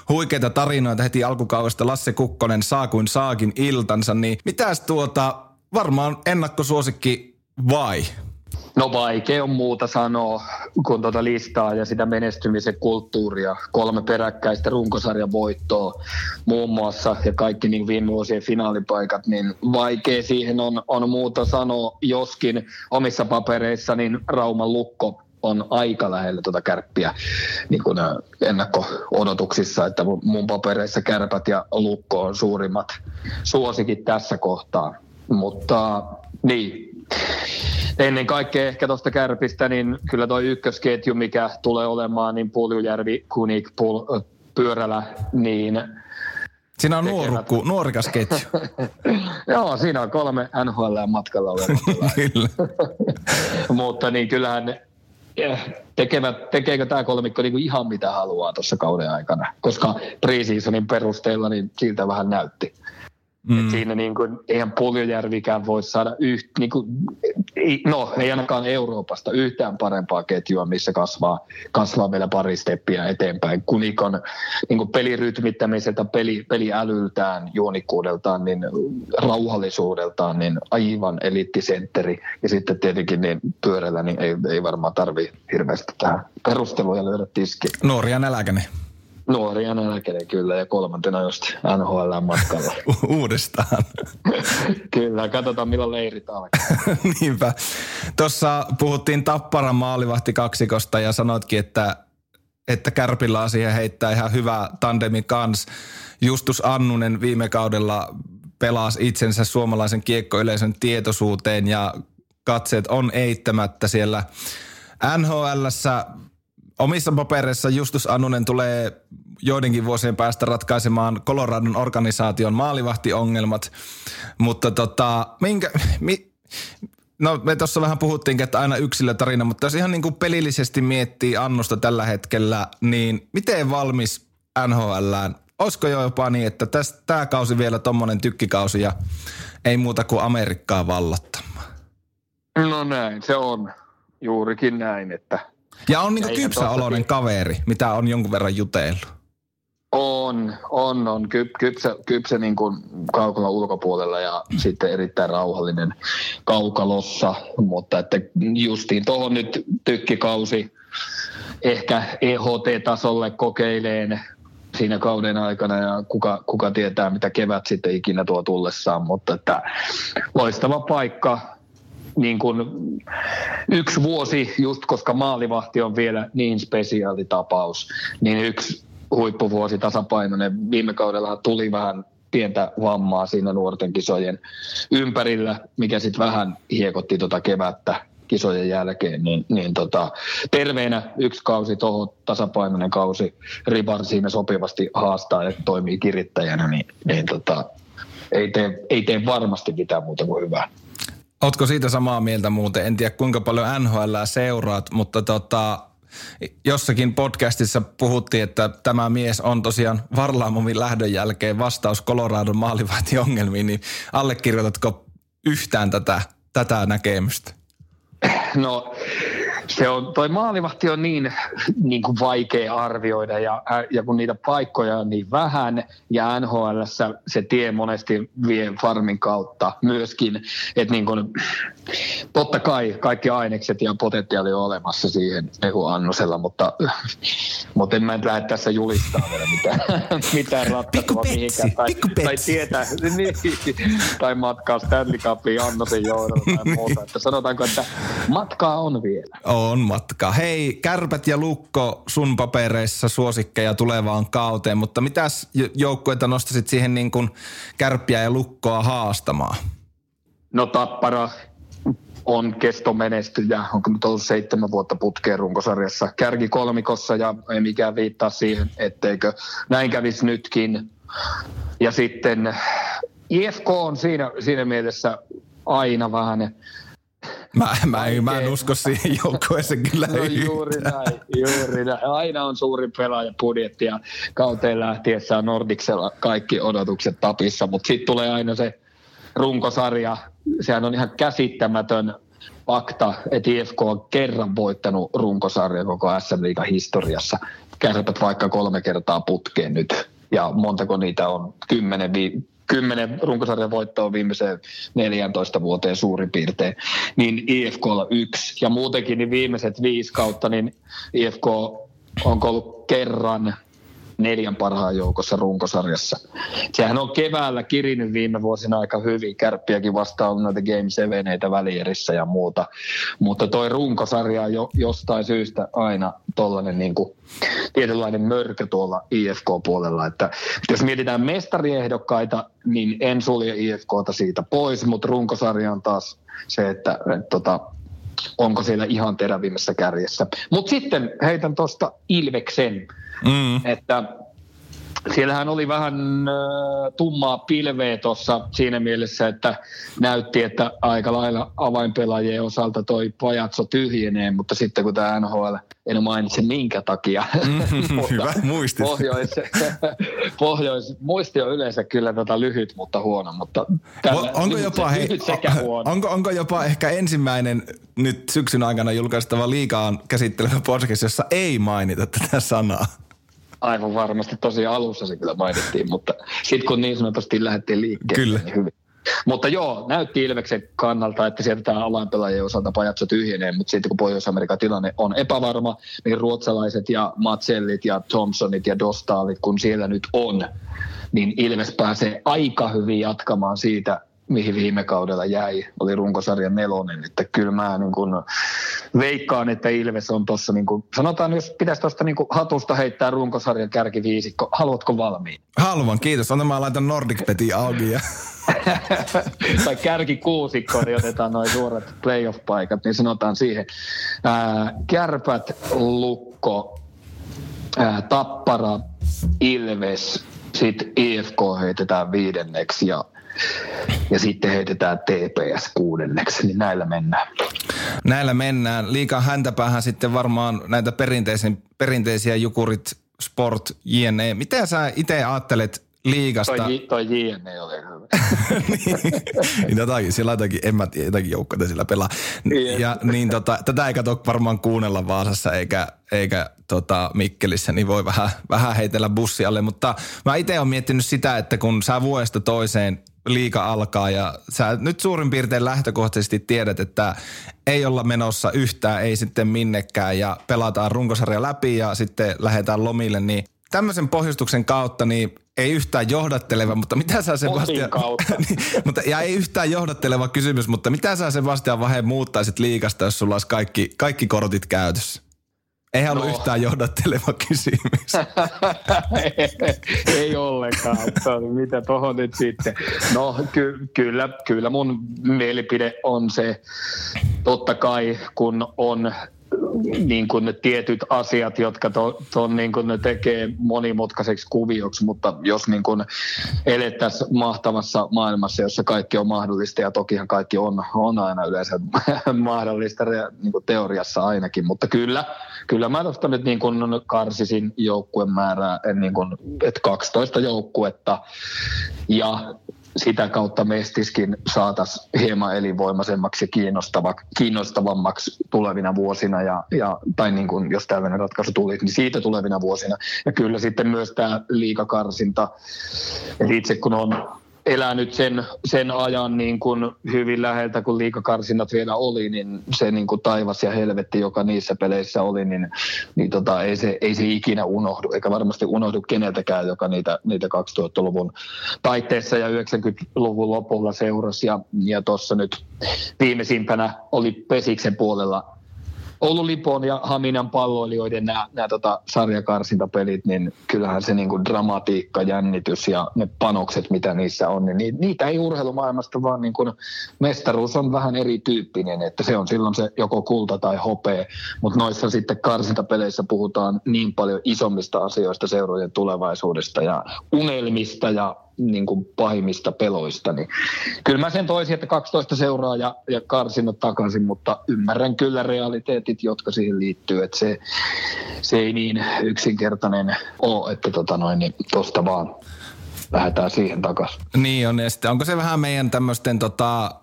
huikeita tarinoita heti alkukaudesta. Lasse Kukkonen saa kuin saakin iltansa, niin mitäs tuota, varmaan ennakkosuosikki vai? No vaikea on muuta sanoa kuin tuota listaa ja sitä menestymisen kulttuuria. Kolme peräkkäistä runkosarjan voittoa muun muassa ja kaikki niin viime vuosien finaalipaikat, niin vaikea siihen on, on muuta sanoa. Joskin omissa papereissa niin Rauman lukko on aika lähellä tuota kärppiä niin kuin ennakko-odotuksissa, että mun papereissa kärpät ja lukko on suurimmat suosikit tässä kohtaa. Mutta niin, ennen kaikkea ehkä tuosta kärpistä, niin kyllä toi ykkösketju, mikä tulee olemaan, niin Puljujärvi, Kunik, Pul, Pyörälä, niin Siinä on nuorukku, nuorikas ketju. Joo, siinä on kolme NHL matkalla Kyllä. Mutta niin kyllähän eh, tekevät, tekeekö tämä kolmikko niin kuin ihan mitä haluaa tuossa kauden aikana, koska preseasonin perusteella niin siltä vähän näytti. Mm. Et siinä niin kuin, eihän Puljujärvikään voi saada yht, niin kuin, ei, no ei ainakaan Euroopasta yhtään parempaa ketjua, missä kasvaa, kasvaa vielä pari steppiä eteenpäin. Kunikon niin kuin pelirytmittämiseltä, peli, peliälyltään, juonikkuudeltaan, niin rauhallisuudeltaan, niin aivan eliittisentteri. Ja sitten tietenkin niin pyörällä niin ei, ei varmaan tarvi hirveästi tähän perusteluja löydä tiski. Nuoria nälkäinen. Nuoria nälkäinen kyllä ja kolmantena just NHL matkalla. Uudestaan. kyllä, katsotaan milloin leirit alkaa. Niinpä. Tuossa puhuttiin Tapparan maalivahti kaksikosta ja sanoitkin, että, että Kärpillä siihen heittää ihan hyvä tandemi kans. Justus Annunen viime kaudella pelasi itsensä suomalaisen kiekkoyleisön tietoisuuteen ja katseet on eittämättä siellä NHLssä omissa papereissa Justus Annunen tulee joidenkin vuosien päästä ratkaisemaan Coloradon organisaation maalivahtiongelmat, mutta tota, minkä, mi, no me tuossa vähän puhuttiin, että aina yksilötarina, mutta jos ihan niin kuin pelillisesti miettii Annusta tällä hetkellä, niin miten valmis NHLään? Olisiko jo jopa niin, että tämä kausi vielä tommonen tykkikausi ja ei muuta kuin Amerikkaa vallottamaan? No näin, se on juurikin näin, että – ja on niinku kypsäoloinen kaveri, mitä on jonkun verran jutellut. On, on, on. Ky, kypsä, kypsä niin kuin kaukalla ulkopuolella ja sitten erittäin rauhallinen kaukalossa, mutta että justiin tuohon nyt tykkikausi ehkä EHT-tasolle kokeileen siinä kauden aikana ja kuka, kuka tietää, mitä kevät sitten ikinä tuo tullessaan, mutta että loistava paikka niin kuin yksi vuosi, just koska maalivahti on vielä niin spesiaalitapaus, niin yksi huippuvuosi tasapainoinen. Viime kaudella tuli vähän pientä vammaa siinä nuorten kisojen ympärillä, mikä sitten vähän hiekotti tuota kevättä kisojen jälkeen, niin, niin tota, terveenä yksi kausi tuohon tasapainoinen kausi, Ribar siinä sopivasti haastaa ja toimii kirittäjänä, niin, niin tota, ei, tee, ei tee varmasti mitään muuta kuin hyvää. Ootko siitä samaa mieltä muuten? En tiedä kuinka paljon NHL seuraat, mutta tota, jossakin podcastissa puhuttiin, että tämä mies on tosiaan Varlaamovin lähdön jälkeen vastaus Coloradon maalivahtiongelmiin, niin allekirjoitatko yhtään tätä, tätä näkemystä? No se on, toi maalivahti on niin, niin kuin vaikea arvioida ja, ja kun niitä paikkoja on niin vähän ja NHL se tie monesti vie farmin kautta myöskin, että niin kuin, totta kai kaikki ainekset ja potentiaali on olemassa siihen Ehu Annusella, mutta, mutta en mä nyt lähde tässä julistaa vielä mitään, mitään ratkaisua mihinkään tai, tai tietää niin, tai matkaa Stanley Cupin Annosen johdolla tai muuta. Että sanotaanko, että matkaa on vielä. On matka. Hei, kärpät ja lukko sun papereissa suosikkeja tulevaan kauteen, mutta mitäs joukkueita nostasit siihen niin kuin kärppiä ja lukkoa haastamaan? No Tappara on kestomenestyjä, onko nyt ollut seitsemän vuotta putkeen runkosarjassa kärki kolmikossa ja ei mikään viittaa siihen, etteikö näin kävisi nytkin. Ja sitten IFK on siinä, siinä mielessä aina vähän Mä, mä, en, mä en usko siihen joukkueeseen kyllä no, juuri näin, juuri näin. Aina on suuri budjetti ja kauteen lähtiessä on Nordiksella kaikki odotukset tapissa, mutta sitten tulee aina se runkosarja. Sehän on ihan käsittämätön fakta, että IFK on kerran voittanut runkosarja koko SM Liigan historiassa. Kärpät vaikka kolme kertaa putkeen nyt. Ja montako niitä on? Kymmenen, vi- kymmenen runkosarjan voittoa viimeiseen 14 vuoteen suurin piirtein, niin IFKlla yksi. Ja muutenkin niin viimeiset viisi kautta, niin IFK on ollut kerran neljän parhaan joukossa runkosarjassa. Sehän on keväällä kirinyt viime vuosina aika hyvin, kärppiäkin vastaan noita Game 7 välierissä ja muuta, mutta toi runkosarja on jo, jostain syystä aina tollainen niin kuin, tietynlainen mörkö tuolla IFK-puolella, että jos mietitään mestariehdokkaita, niin en sulje IFKta siitä pois, mutta runkosarja on taas se, että, että tota, onko siellä ihan terävimmässä kärjessä. Mutta sitten heitän tuosta Ilveksen, mm. että siellähän oli vähän äh, tummaa pilveä tuossa siinä mielessä, että näytti, että aika lailla avainpelaajien osalta toi pajatso tyhjenee, mutta sitten kun tämä NHL, en mainitse minkä takia. Mm, hyvä muisti. Pohjois, pohjois, muisti on yleensä kyllä tota lyhyt, mutta huono, mutta tällä, onko, jopa, hei, sekä huono. Onko, onko jopa ehkä ensimmäinen nyt syksyn aikana julkaistava liikaan käsittelevä podcast, jossa ei mainita tätä sanaa? Aivan varmasti. Tosi alussa se kyllä mainittiin, mutta sitten kun niin sanotusti lähdettiin liikkeelle, kyllä. niin hyvin. Mutta joo, näytti Ilveksen kannalta, että sieltä tämä alainpelaajien osalta pajatso tyhjenee, mutta sitten kun Pohjois-Amerikan tilanne on epävarma, niin ruotsalaiset ja Matsellit ja Thompsonit ja Dostalit, kun siellä nyt on, niin Ilves pääsee aika hyvin jatkamaan siitä mihin viime kaudella jäi, oli runkosarjan nelonen. Että kyllä mä niin kun veikkaan, että Ilves on tuossa, niin kun, sanotaan jos pitäisi tuosta niin hatusta heittää runkosarjan kärkiviisikko, haluatko valmiin? Haluan, kiitos. Anna mä laitan Nordic Peti auki. Ja... tai kärki kuusikko, niin otetaan noin suorat playoff-paikat, niin sanotaan siihen. Ää, kärpät, Lukko, ää, Tappara, Ilves, sitten IFK heitetään viidenneksi ja ja sitten heitetään TPS kuudenneksi, niin näillä mennään. Näillä mennään. Liikaa häntäpäähän sitten varmaan näitä perinteisiä jukurit, sport, jne. Miten sä itse ajattelet liigasta. Toi, toi JN oli hyvä. niin, jotakin, siellä jotakin, en mä tiedä, jotakin joukkoja sillä pelaa. Yeah. Ja niin tota, tätä ei kato varmaan kuunnella Vaasassa eikä, eikä tota Mikkelissä, niin voi vähän, vähän heitellä bussi alle. Mutta mä itse olen miettinyt sitä, että kun sä vuodesta toiseen liika alkaa ja sä nyt suurin piirtein lähtökohtaisesti tiedät, että ei olla menossa yhtään, ei sitten minnekään ja pelataan runkosarja läpi ja sitten lähdetään lomille, niin tämmöisen pohjustuksen kautta niin ei yhtään johdatteleva, mutta mitä sä Sebastian... niin, mutta, ja ei yhtään johdatteleva kysymys, mutta mitä sä Sebastian Vahe muuttaisit liikasta, jos sulla olisi kaikki, kaikki kortit käytössä? No. ollut yhtään johdatteleva kysymys. ei, ei ollenkaan. Mitä tuohon nyt sitten? No ky- kyllä, kyllä mun mielipide on se, totta kai kun on niin kuin ne tietyt asiat, jotka to, to, niin kuin ne tekee monimutkaiseksi kuvioksi, mutta jos niin kuin elettäisiin mahtavassa maailmassa, jossa kaikki on mahdollista ja tokihan kaikki on, on aina yleensä mahdollista niin kuin teoriassa ainakin, mutta kyllä, kyllä mä tuosta nyt niin kuin karsisin joukkueen määrää, niin kuin, että 12 joukkuetta ja sitä kautta Mestiskin saataisiin hieman elinvoimaisemmaksi ja kiinnostava, kiinnostavammaksi tulevina vuosina, ja, ja, tai niin kuin, jos tällainen ratkaisu tuli, niin siitä tulevina vuosina. Ja kyllä sitten myös tämä liikakarsinta, että itse kun on elänyt sen, sen ajan niin kuin hyvin läheltä, kun liikakarsinnat vielä oli, niin se niin kuin taivas ja helvetti, joka niissä peleissä oli, niin, niin tota, ei, se, ei se ikinä unohdu, eikä varmasti unohdu keneltäkään, joka niitä, niitä 2000-luvun taitteessa ja 90-luvun lopulla seurasi. Ja, ja tuossa nyt viimeisimpänä oli Pesiksen puolella Oulu Lipon ja Haminan palloilijoiden nämä, nämä tota sarjakarsintapelit, niin kyllähän se niin kuin dramatiikka, jännitys ja ne panokset, mitä niissä on, niin niitä ei urheilumaailmasta, vaan niin kuin mestaruus on vähän erityyppinen, että se on silloin se joko kulta tai hopea, mutta noissa sitten karsintapeleissä puhutaan niin paljon isommista asioista seurojen tulevaisuudesta ja unelmista ja niin kuin pahimmista peloista. Niin kyllä mä sen toisin, että 12 seuraa ja, ja karsinnot takaisin, mutta ymmärrän kyllä realiteetit, jotka siihen liittyy. Että se, se ei niin yksinkertainen ole, että tota noin, niin vaan lähdetään siihen takaisin. Niin on, ja sitten onko se vähän meidän tämmöisten tota,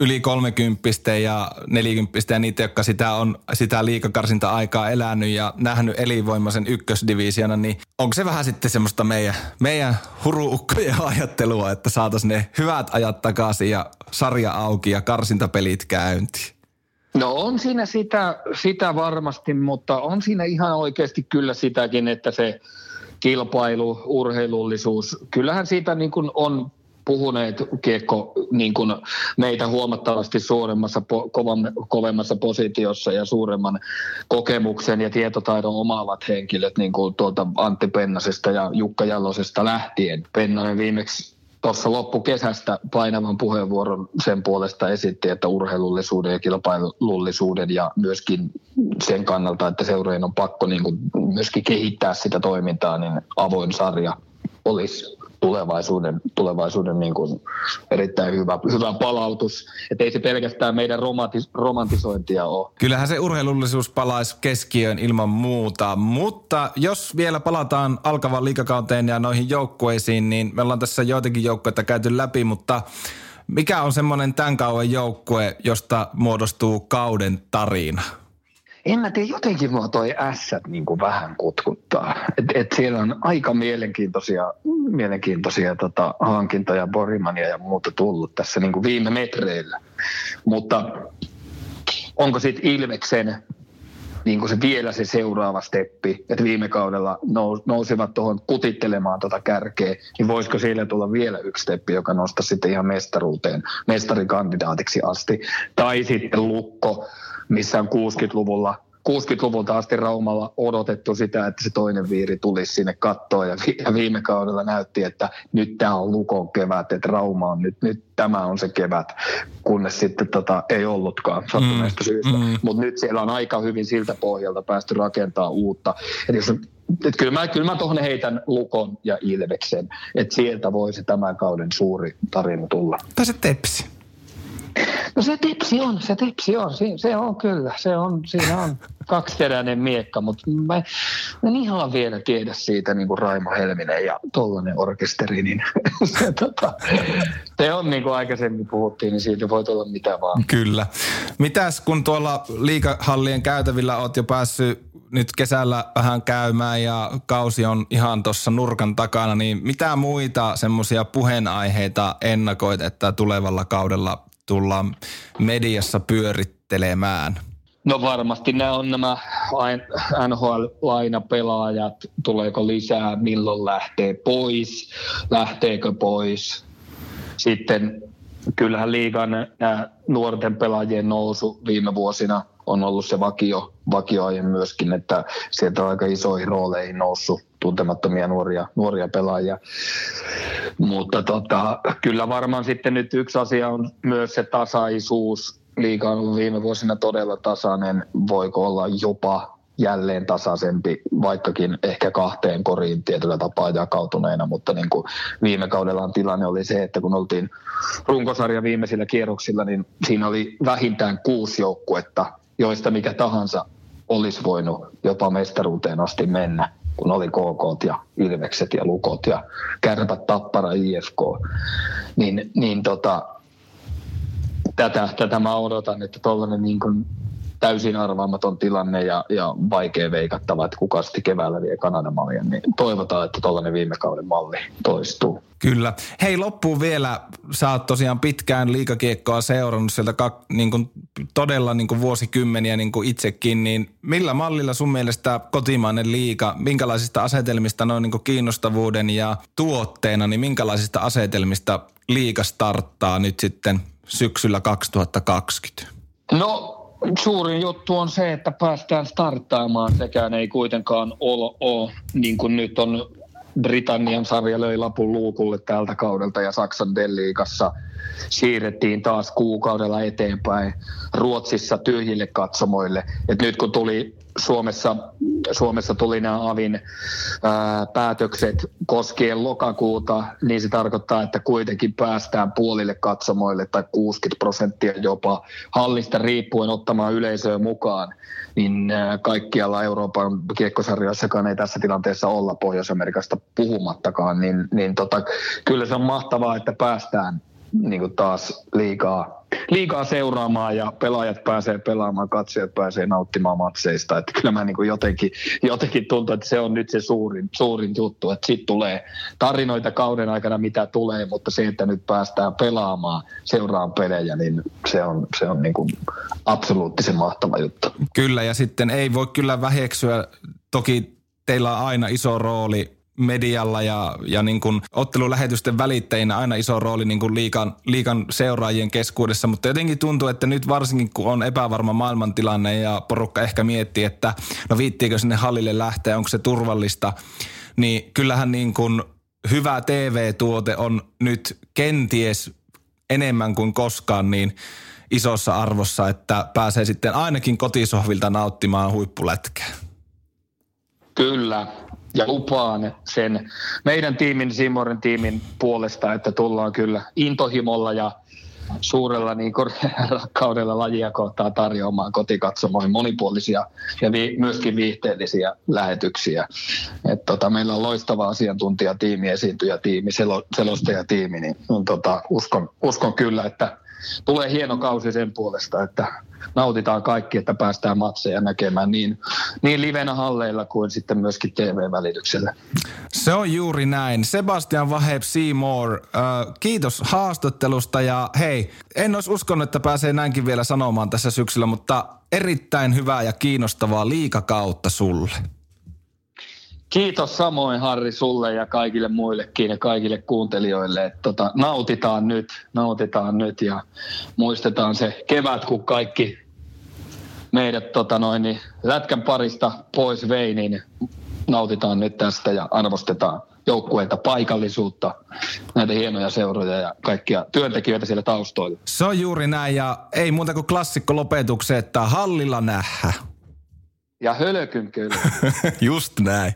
yli 30 ja 40 ja niitä, jotka sitä on sitä liikakarsinta-aikaa elänyt ja nähnyt elinvoimaisen ykkösdivisiona, niin onko se vähän sitten semmoista meidän, meidän huruukkojen ajattelua, että saataisiin ne hyvät ajat takaisin ja sarja auki ja karsintapelit käyntiin? No on siinä sitä, sitä varmasti, mutta on siinä ihan oikeasti kyllä sitäkin, että se kilpailu, urheilullisuus, kyllähän siitä niin kuin on puhuneet kiekko niin kuin meitä huomattavasti suuremmassa, kovemmassa positiossa ja suuremman kokemuksen ja tietotaidon omaavat henkilöt, niin kuin tuolta Antti Pennasesta ja Jukka Jallosesta lähtien. Pennanen viimeksi tuossa loppukesästä painavan puheenvuoron sen puolesta esitti, että urheilullisuuden ja kilpailullisuuden ja myöskin sen kannalta, että seurojen on pakko niin kuin myöskin kehittää sitä toimintaa, niin avoin sarja olisi tulevaisuuden, tulevaisuuden niin kuin erittäin hyvä, hyvä palautus. Että ei se pelkästään meidän romantis, romantisointia ole. Kyllähän se urheilullisuus palaisi keskiöön ilman muuta, mutta jos vielä palataan alkavan liikakauteen ja noihin joukkueisiin, niin me ollaan tässä joitakin joukkueita käyty läpi, mutta mikä on semmoinen tämän kauan joukkue, josta muodostuu kauden tarina? En mä tiedä, jotenkin mua toi ässät niin vähän kutkuttaa. Et, et siellä on aika mielenkiintoisia, mielenkiintoisia tota, hankintoja, Borimania ja muuta tullut tässä niin kuin viime metreillä. Mutta onko sitten Ilveksen niin kuin se vielä se seuraava steppi, että viime kaudella nous, nousivat tuohon kutittelemaan tuota kärkeä, niin voisiko siellä tulla vielä yksi steppi, joka nostaa sitten ihan mestaruuteen, mestarikandidaatiksi asti. Tai sitten Lukko, missä on 60-luvulla 60-luvulta asti Raumalla odotettu sitä, että se toinen viiri tulisi sinne kattoon ja, viime kaudella näytti, että nyt tämä on Lukon kevät, että Rauma on nyt, nyt tämä on se kevät, kunnes sitten tota, ei ollutkaan sattuneesta mm, syystä. Mm. Mutta nyt siellä on aika hyvin siltä pohjalta päästy rakentamaan uutta. Et jos, et kyllä mä, kyllä mä tuohon heitän Lukon ja Ilveksen, että sieltä voisi tämän kauden suuri tarina tulla. Tai se tepsi. No se tepsi on, se tepsi on, se on kyllä, se on, siinä on kaksiteräinen miekka, mutta mä en ihan vielä tiedä siitä niin kuin Raimo Helminen ja tollainen orkesteri, niin se, tota, se on niin kuin aikaisemmin puhuttiin, niin siitä voi tulla mitä vaan. Kyllä. Mitäs kun tuolla liikahallien käytävillä oot jo päässyt nyt kesällä vähän käymään ja kausi on ihan tuossa nurkan takana, niin mitä muita semmoisia puheenaiheita ennakoit, että tulevalla kaudella tullaan mediassa pyörittelemään? No varmasti nämä on nämä NHL-lainapelaajat, tuleeko lisää, milloin lähtee pois, lähteekö pois. Sitten kyllähän liigan nämä nuorten pelaajien nousu viime vuosina on ollut se vakio, vakioaje myöskin, että sieltä on aika isoihin rooleihin noussut tuntemattomia nuoria, nuoria pelaajia. Mutta tota, kyllä varmaan sitten nyt yksi asia on myös se tasaisuus. Liiga on ollut viime vuosina todella tasainen. Voiko olla jopa jälleen tasaisempi, vaikkakin ehkä kahteen koriin tietyllä tapaa jakautuneena, mutta niin kuin viime kaudella tilanne oli se, että kun oltiin runkosarja viimeisillä kierroksilla, niin siinä oli vähintään kuusi joukkuetta, joista mikä tahansa olisi voinut jopa mestaruuteen asti mennä kun oli KK ja Ilvekset ja Lukot ja Kärpät, Tappara, IFK, niin, niin tota, tätä, tätä mä odotan, että tuollainen niin täysin arvaamaton tilanne ja, ja vaikea veikattava, että kuka sitten keväällä vie Kanadan mallien, niin toivotaan, että tuollainen viime kauden malli toistuu. Kyllä. Hei, loppuun vielä. Sä oot tosiaan pitkään liikakiekkoa seurannut sieltä kak, niin kuin, todella niin kuin vuosikymmeniä niin kuin itsekin, niin millä mallilla sun mielestä kotimainen liika, minkälaisista asetelmista noin niin kuin kiinnostavuuden ja tuotteena, niin minkälaisista asetelmista liika starttaa nyt sitten syksyllä 2020? No suurin juttu on se, että päästään starttaamaan. Sekään ei kuitenkaan ole, ole niin kuin nyt on Britannian sarja löi lapun luukulle tältä kaudelta ja Saksan Deliikassa siirrettiin taas kuukaudella eteenpäin Ruotsissa tyhjille katsomoille. Et nyt kun tuli Suomessa, Suomessa tuli nämä avin ää, päätökset koskien lokakuuta, niin se tarkoittaa, että kuitenkin päästään puolille katsomoille tai 60 prosenttia jopa hallista riippuen ottamaan yleisöä mukaan, niin ää, kaikkialla Euroopan kiekkosarjoissakaan ei tässä tilanteessa olla Pohjois-Amerikasta puhumattakaan, niin, niin tota, kyllä se on mahtavaa, että päästään niin kuin taas liikaa, liikaa seuraamaan ja pelaajat pääsee pelaamaan, katsojat pääsee nauttimaan matseista. Että kyllä mä niin kuin jotenkin, jotenkin tuntuu, että se on nyt se suurin, suurin juttu, että sitten tulee tarinoita kauden aikana, mitä tulee, mutta se, että nyt päästään pelaamaan, seuraan pelejä, niin se on, se on niin kuin absoluuttisen mahtava juttu. Kyllä, ja sitten ei voi kyllä väheksyä, toki teillä on aina iso rooli medialla ja, ja niin kuin ottelulähetysten välittäjinä aina iso rooli niin kuin liikan, liikan seuraajien keskuudessa, mutta jotenkin tuntuu, että nyt varsinkin kun on epävarma maailmantilanne ja porukka ehkä miettii, että no viittiikö sinne hallille lähteä, onko se turvallista, niin kyllähän niin kuin hyvä TV-tuote on nyt kenties enemmän kuin koskaan niin isossa arvossa, että pääsee sitten ainakin kotisohvilta nauttimaan huippulätkää. Kyllä, ja lupaan sen meidän tiimin, Simorin tiimin puolesta, että tullaan kyllä intohimolla ja suurella niin rakkaudella lajia kohtaa tarjoamaan kotikatsomoihin monipuolisia ja vi, myöskin viihteellisiä lähetyksiä. Et tota, meillä on loistava asiantuntijatiimi, esiintyjätiimi, selo, selostajatiimi, niin, niin tota, uskon, uskon kyllä, että tulee hieno kausi sen puolesta, että nautitaan kaikki, että päästään matseja näkemään niin, niin livenä halleilla kuin sitten myöskin TV-välityksellä. Se on juuri näin. Sebastian Vaheb Seymour, äh, kiitos haastattelusta ja hei, en olisi uskonut, että pääsee näinkin vielä sanomaan tässä syksyllä, mutta erittäin hyvää ja kiinnostavaa liikakautta sulle. Kiitos samoin Harri sulle ja kaikille muillekin ja kaikille kuuntelijoille. Että tota, nautitaan nyt, nautitaan nyt ja muistetaan se kevät, kun kaikki meidät tota noin, niin lätkän parista pois vei, niin nautitaan nyt tästä ja arvostetaan joukkueita, paikallisuutta, näitä hienoja seuroja ja kaikkia työntekijöitä siellä taustoilla. Se on juuri näin ja ei muuta kuin klassikko lopetuksen, että hallilla nähdä. Ja hölkyn kyllä. Just näin.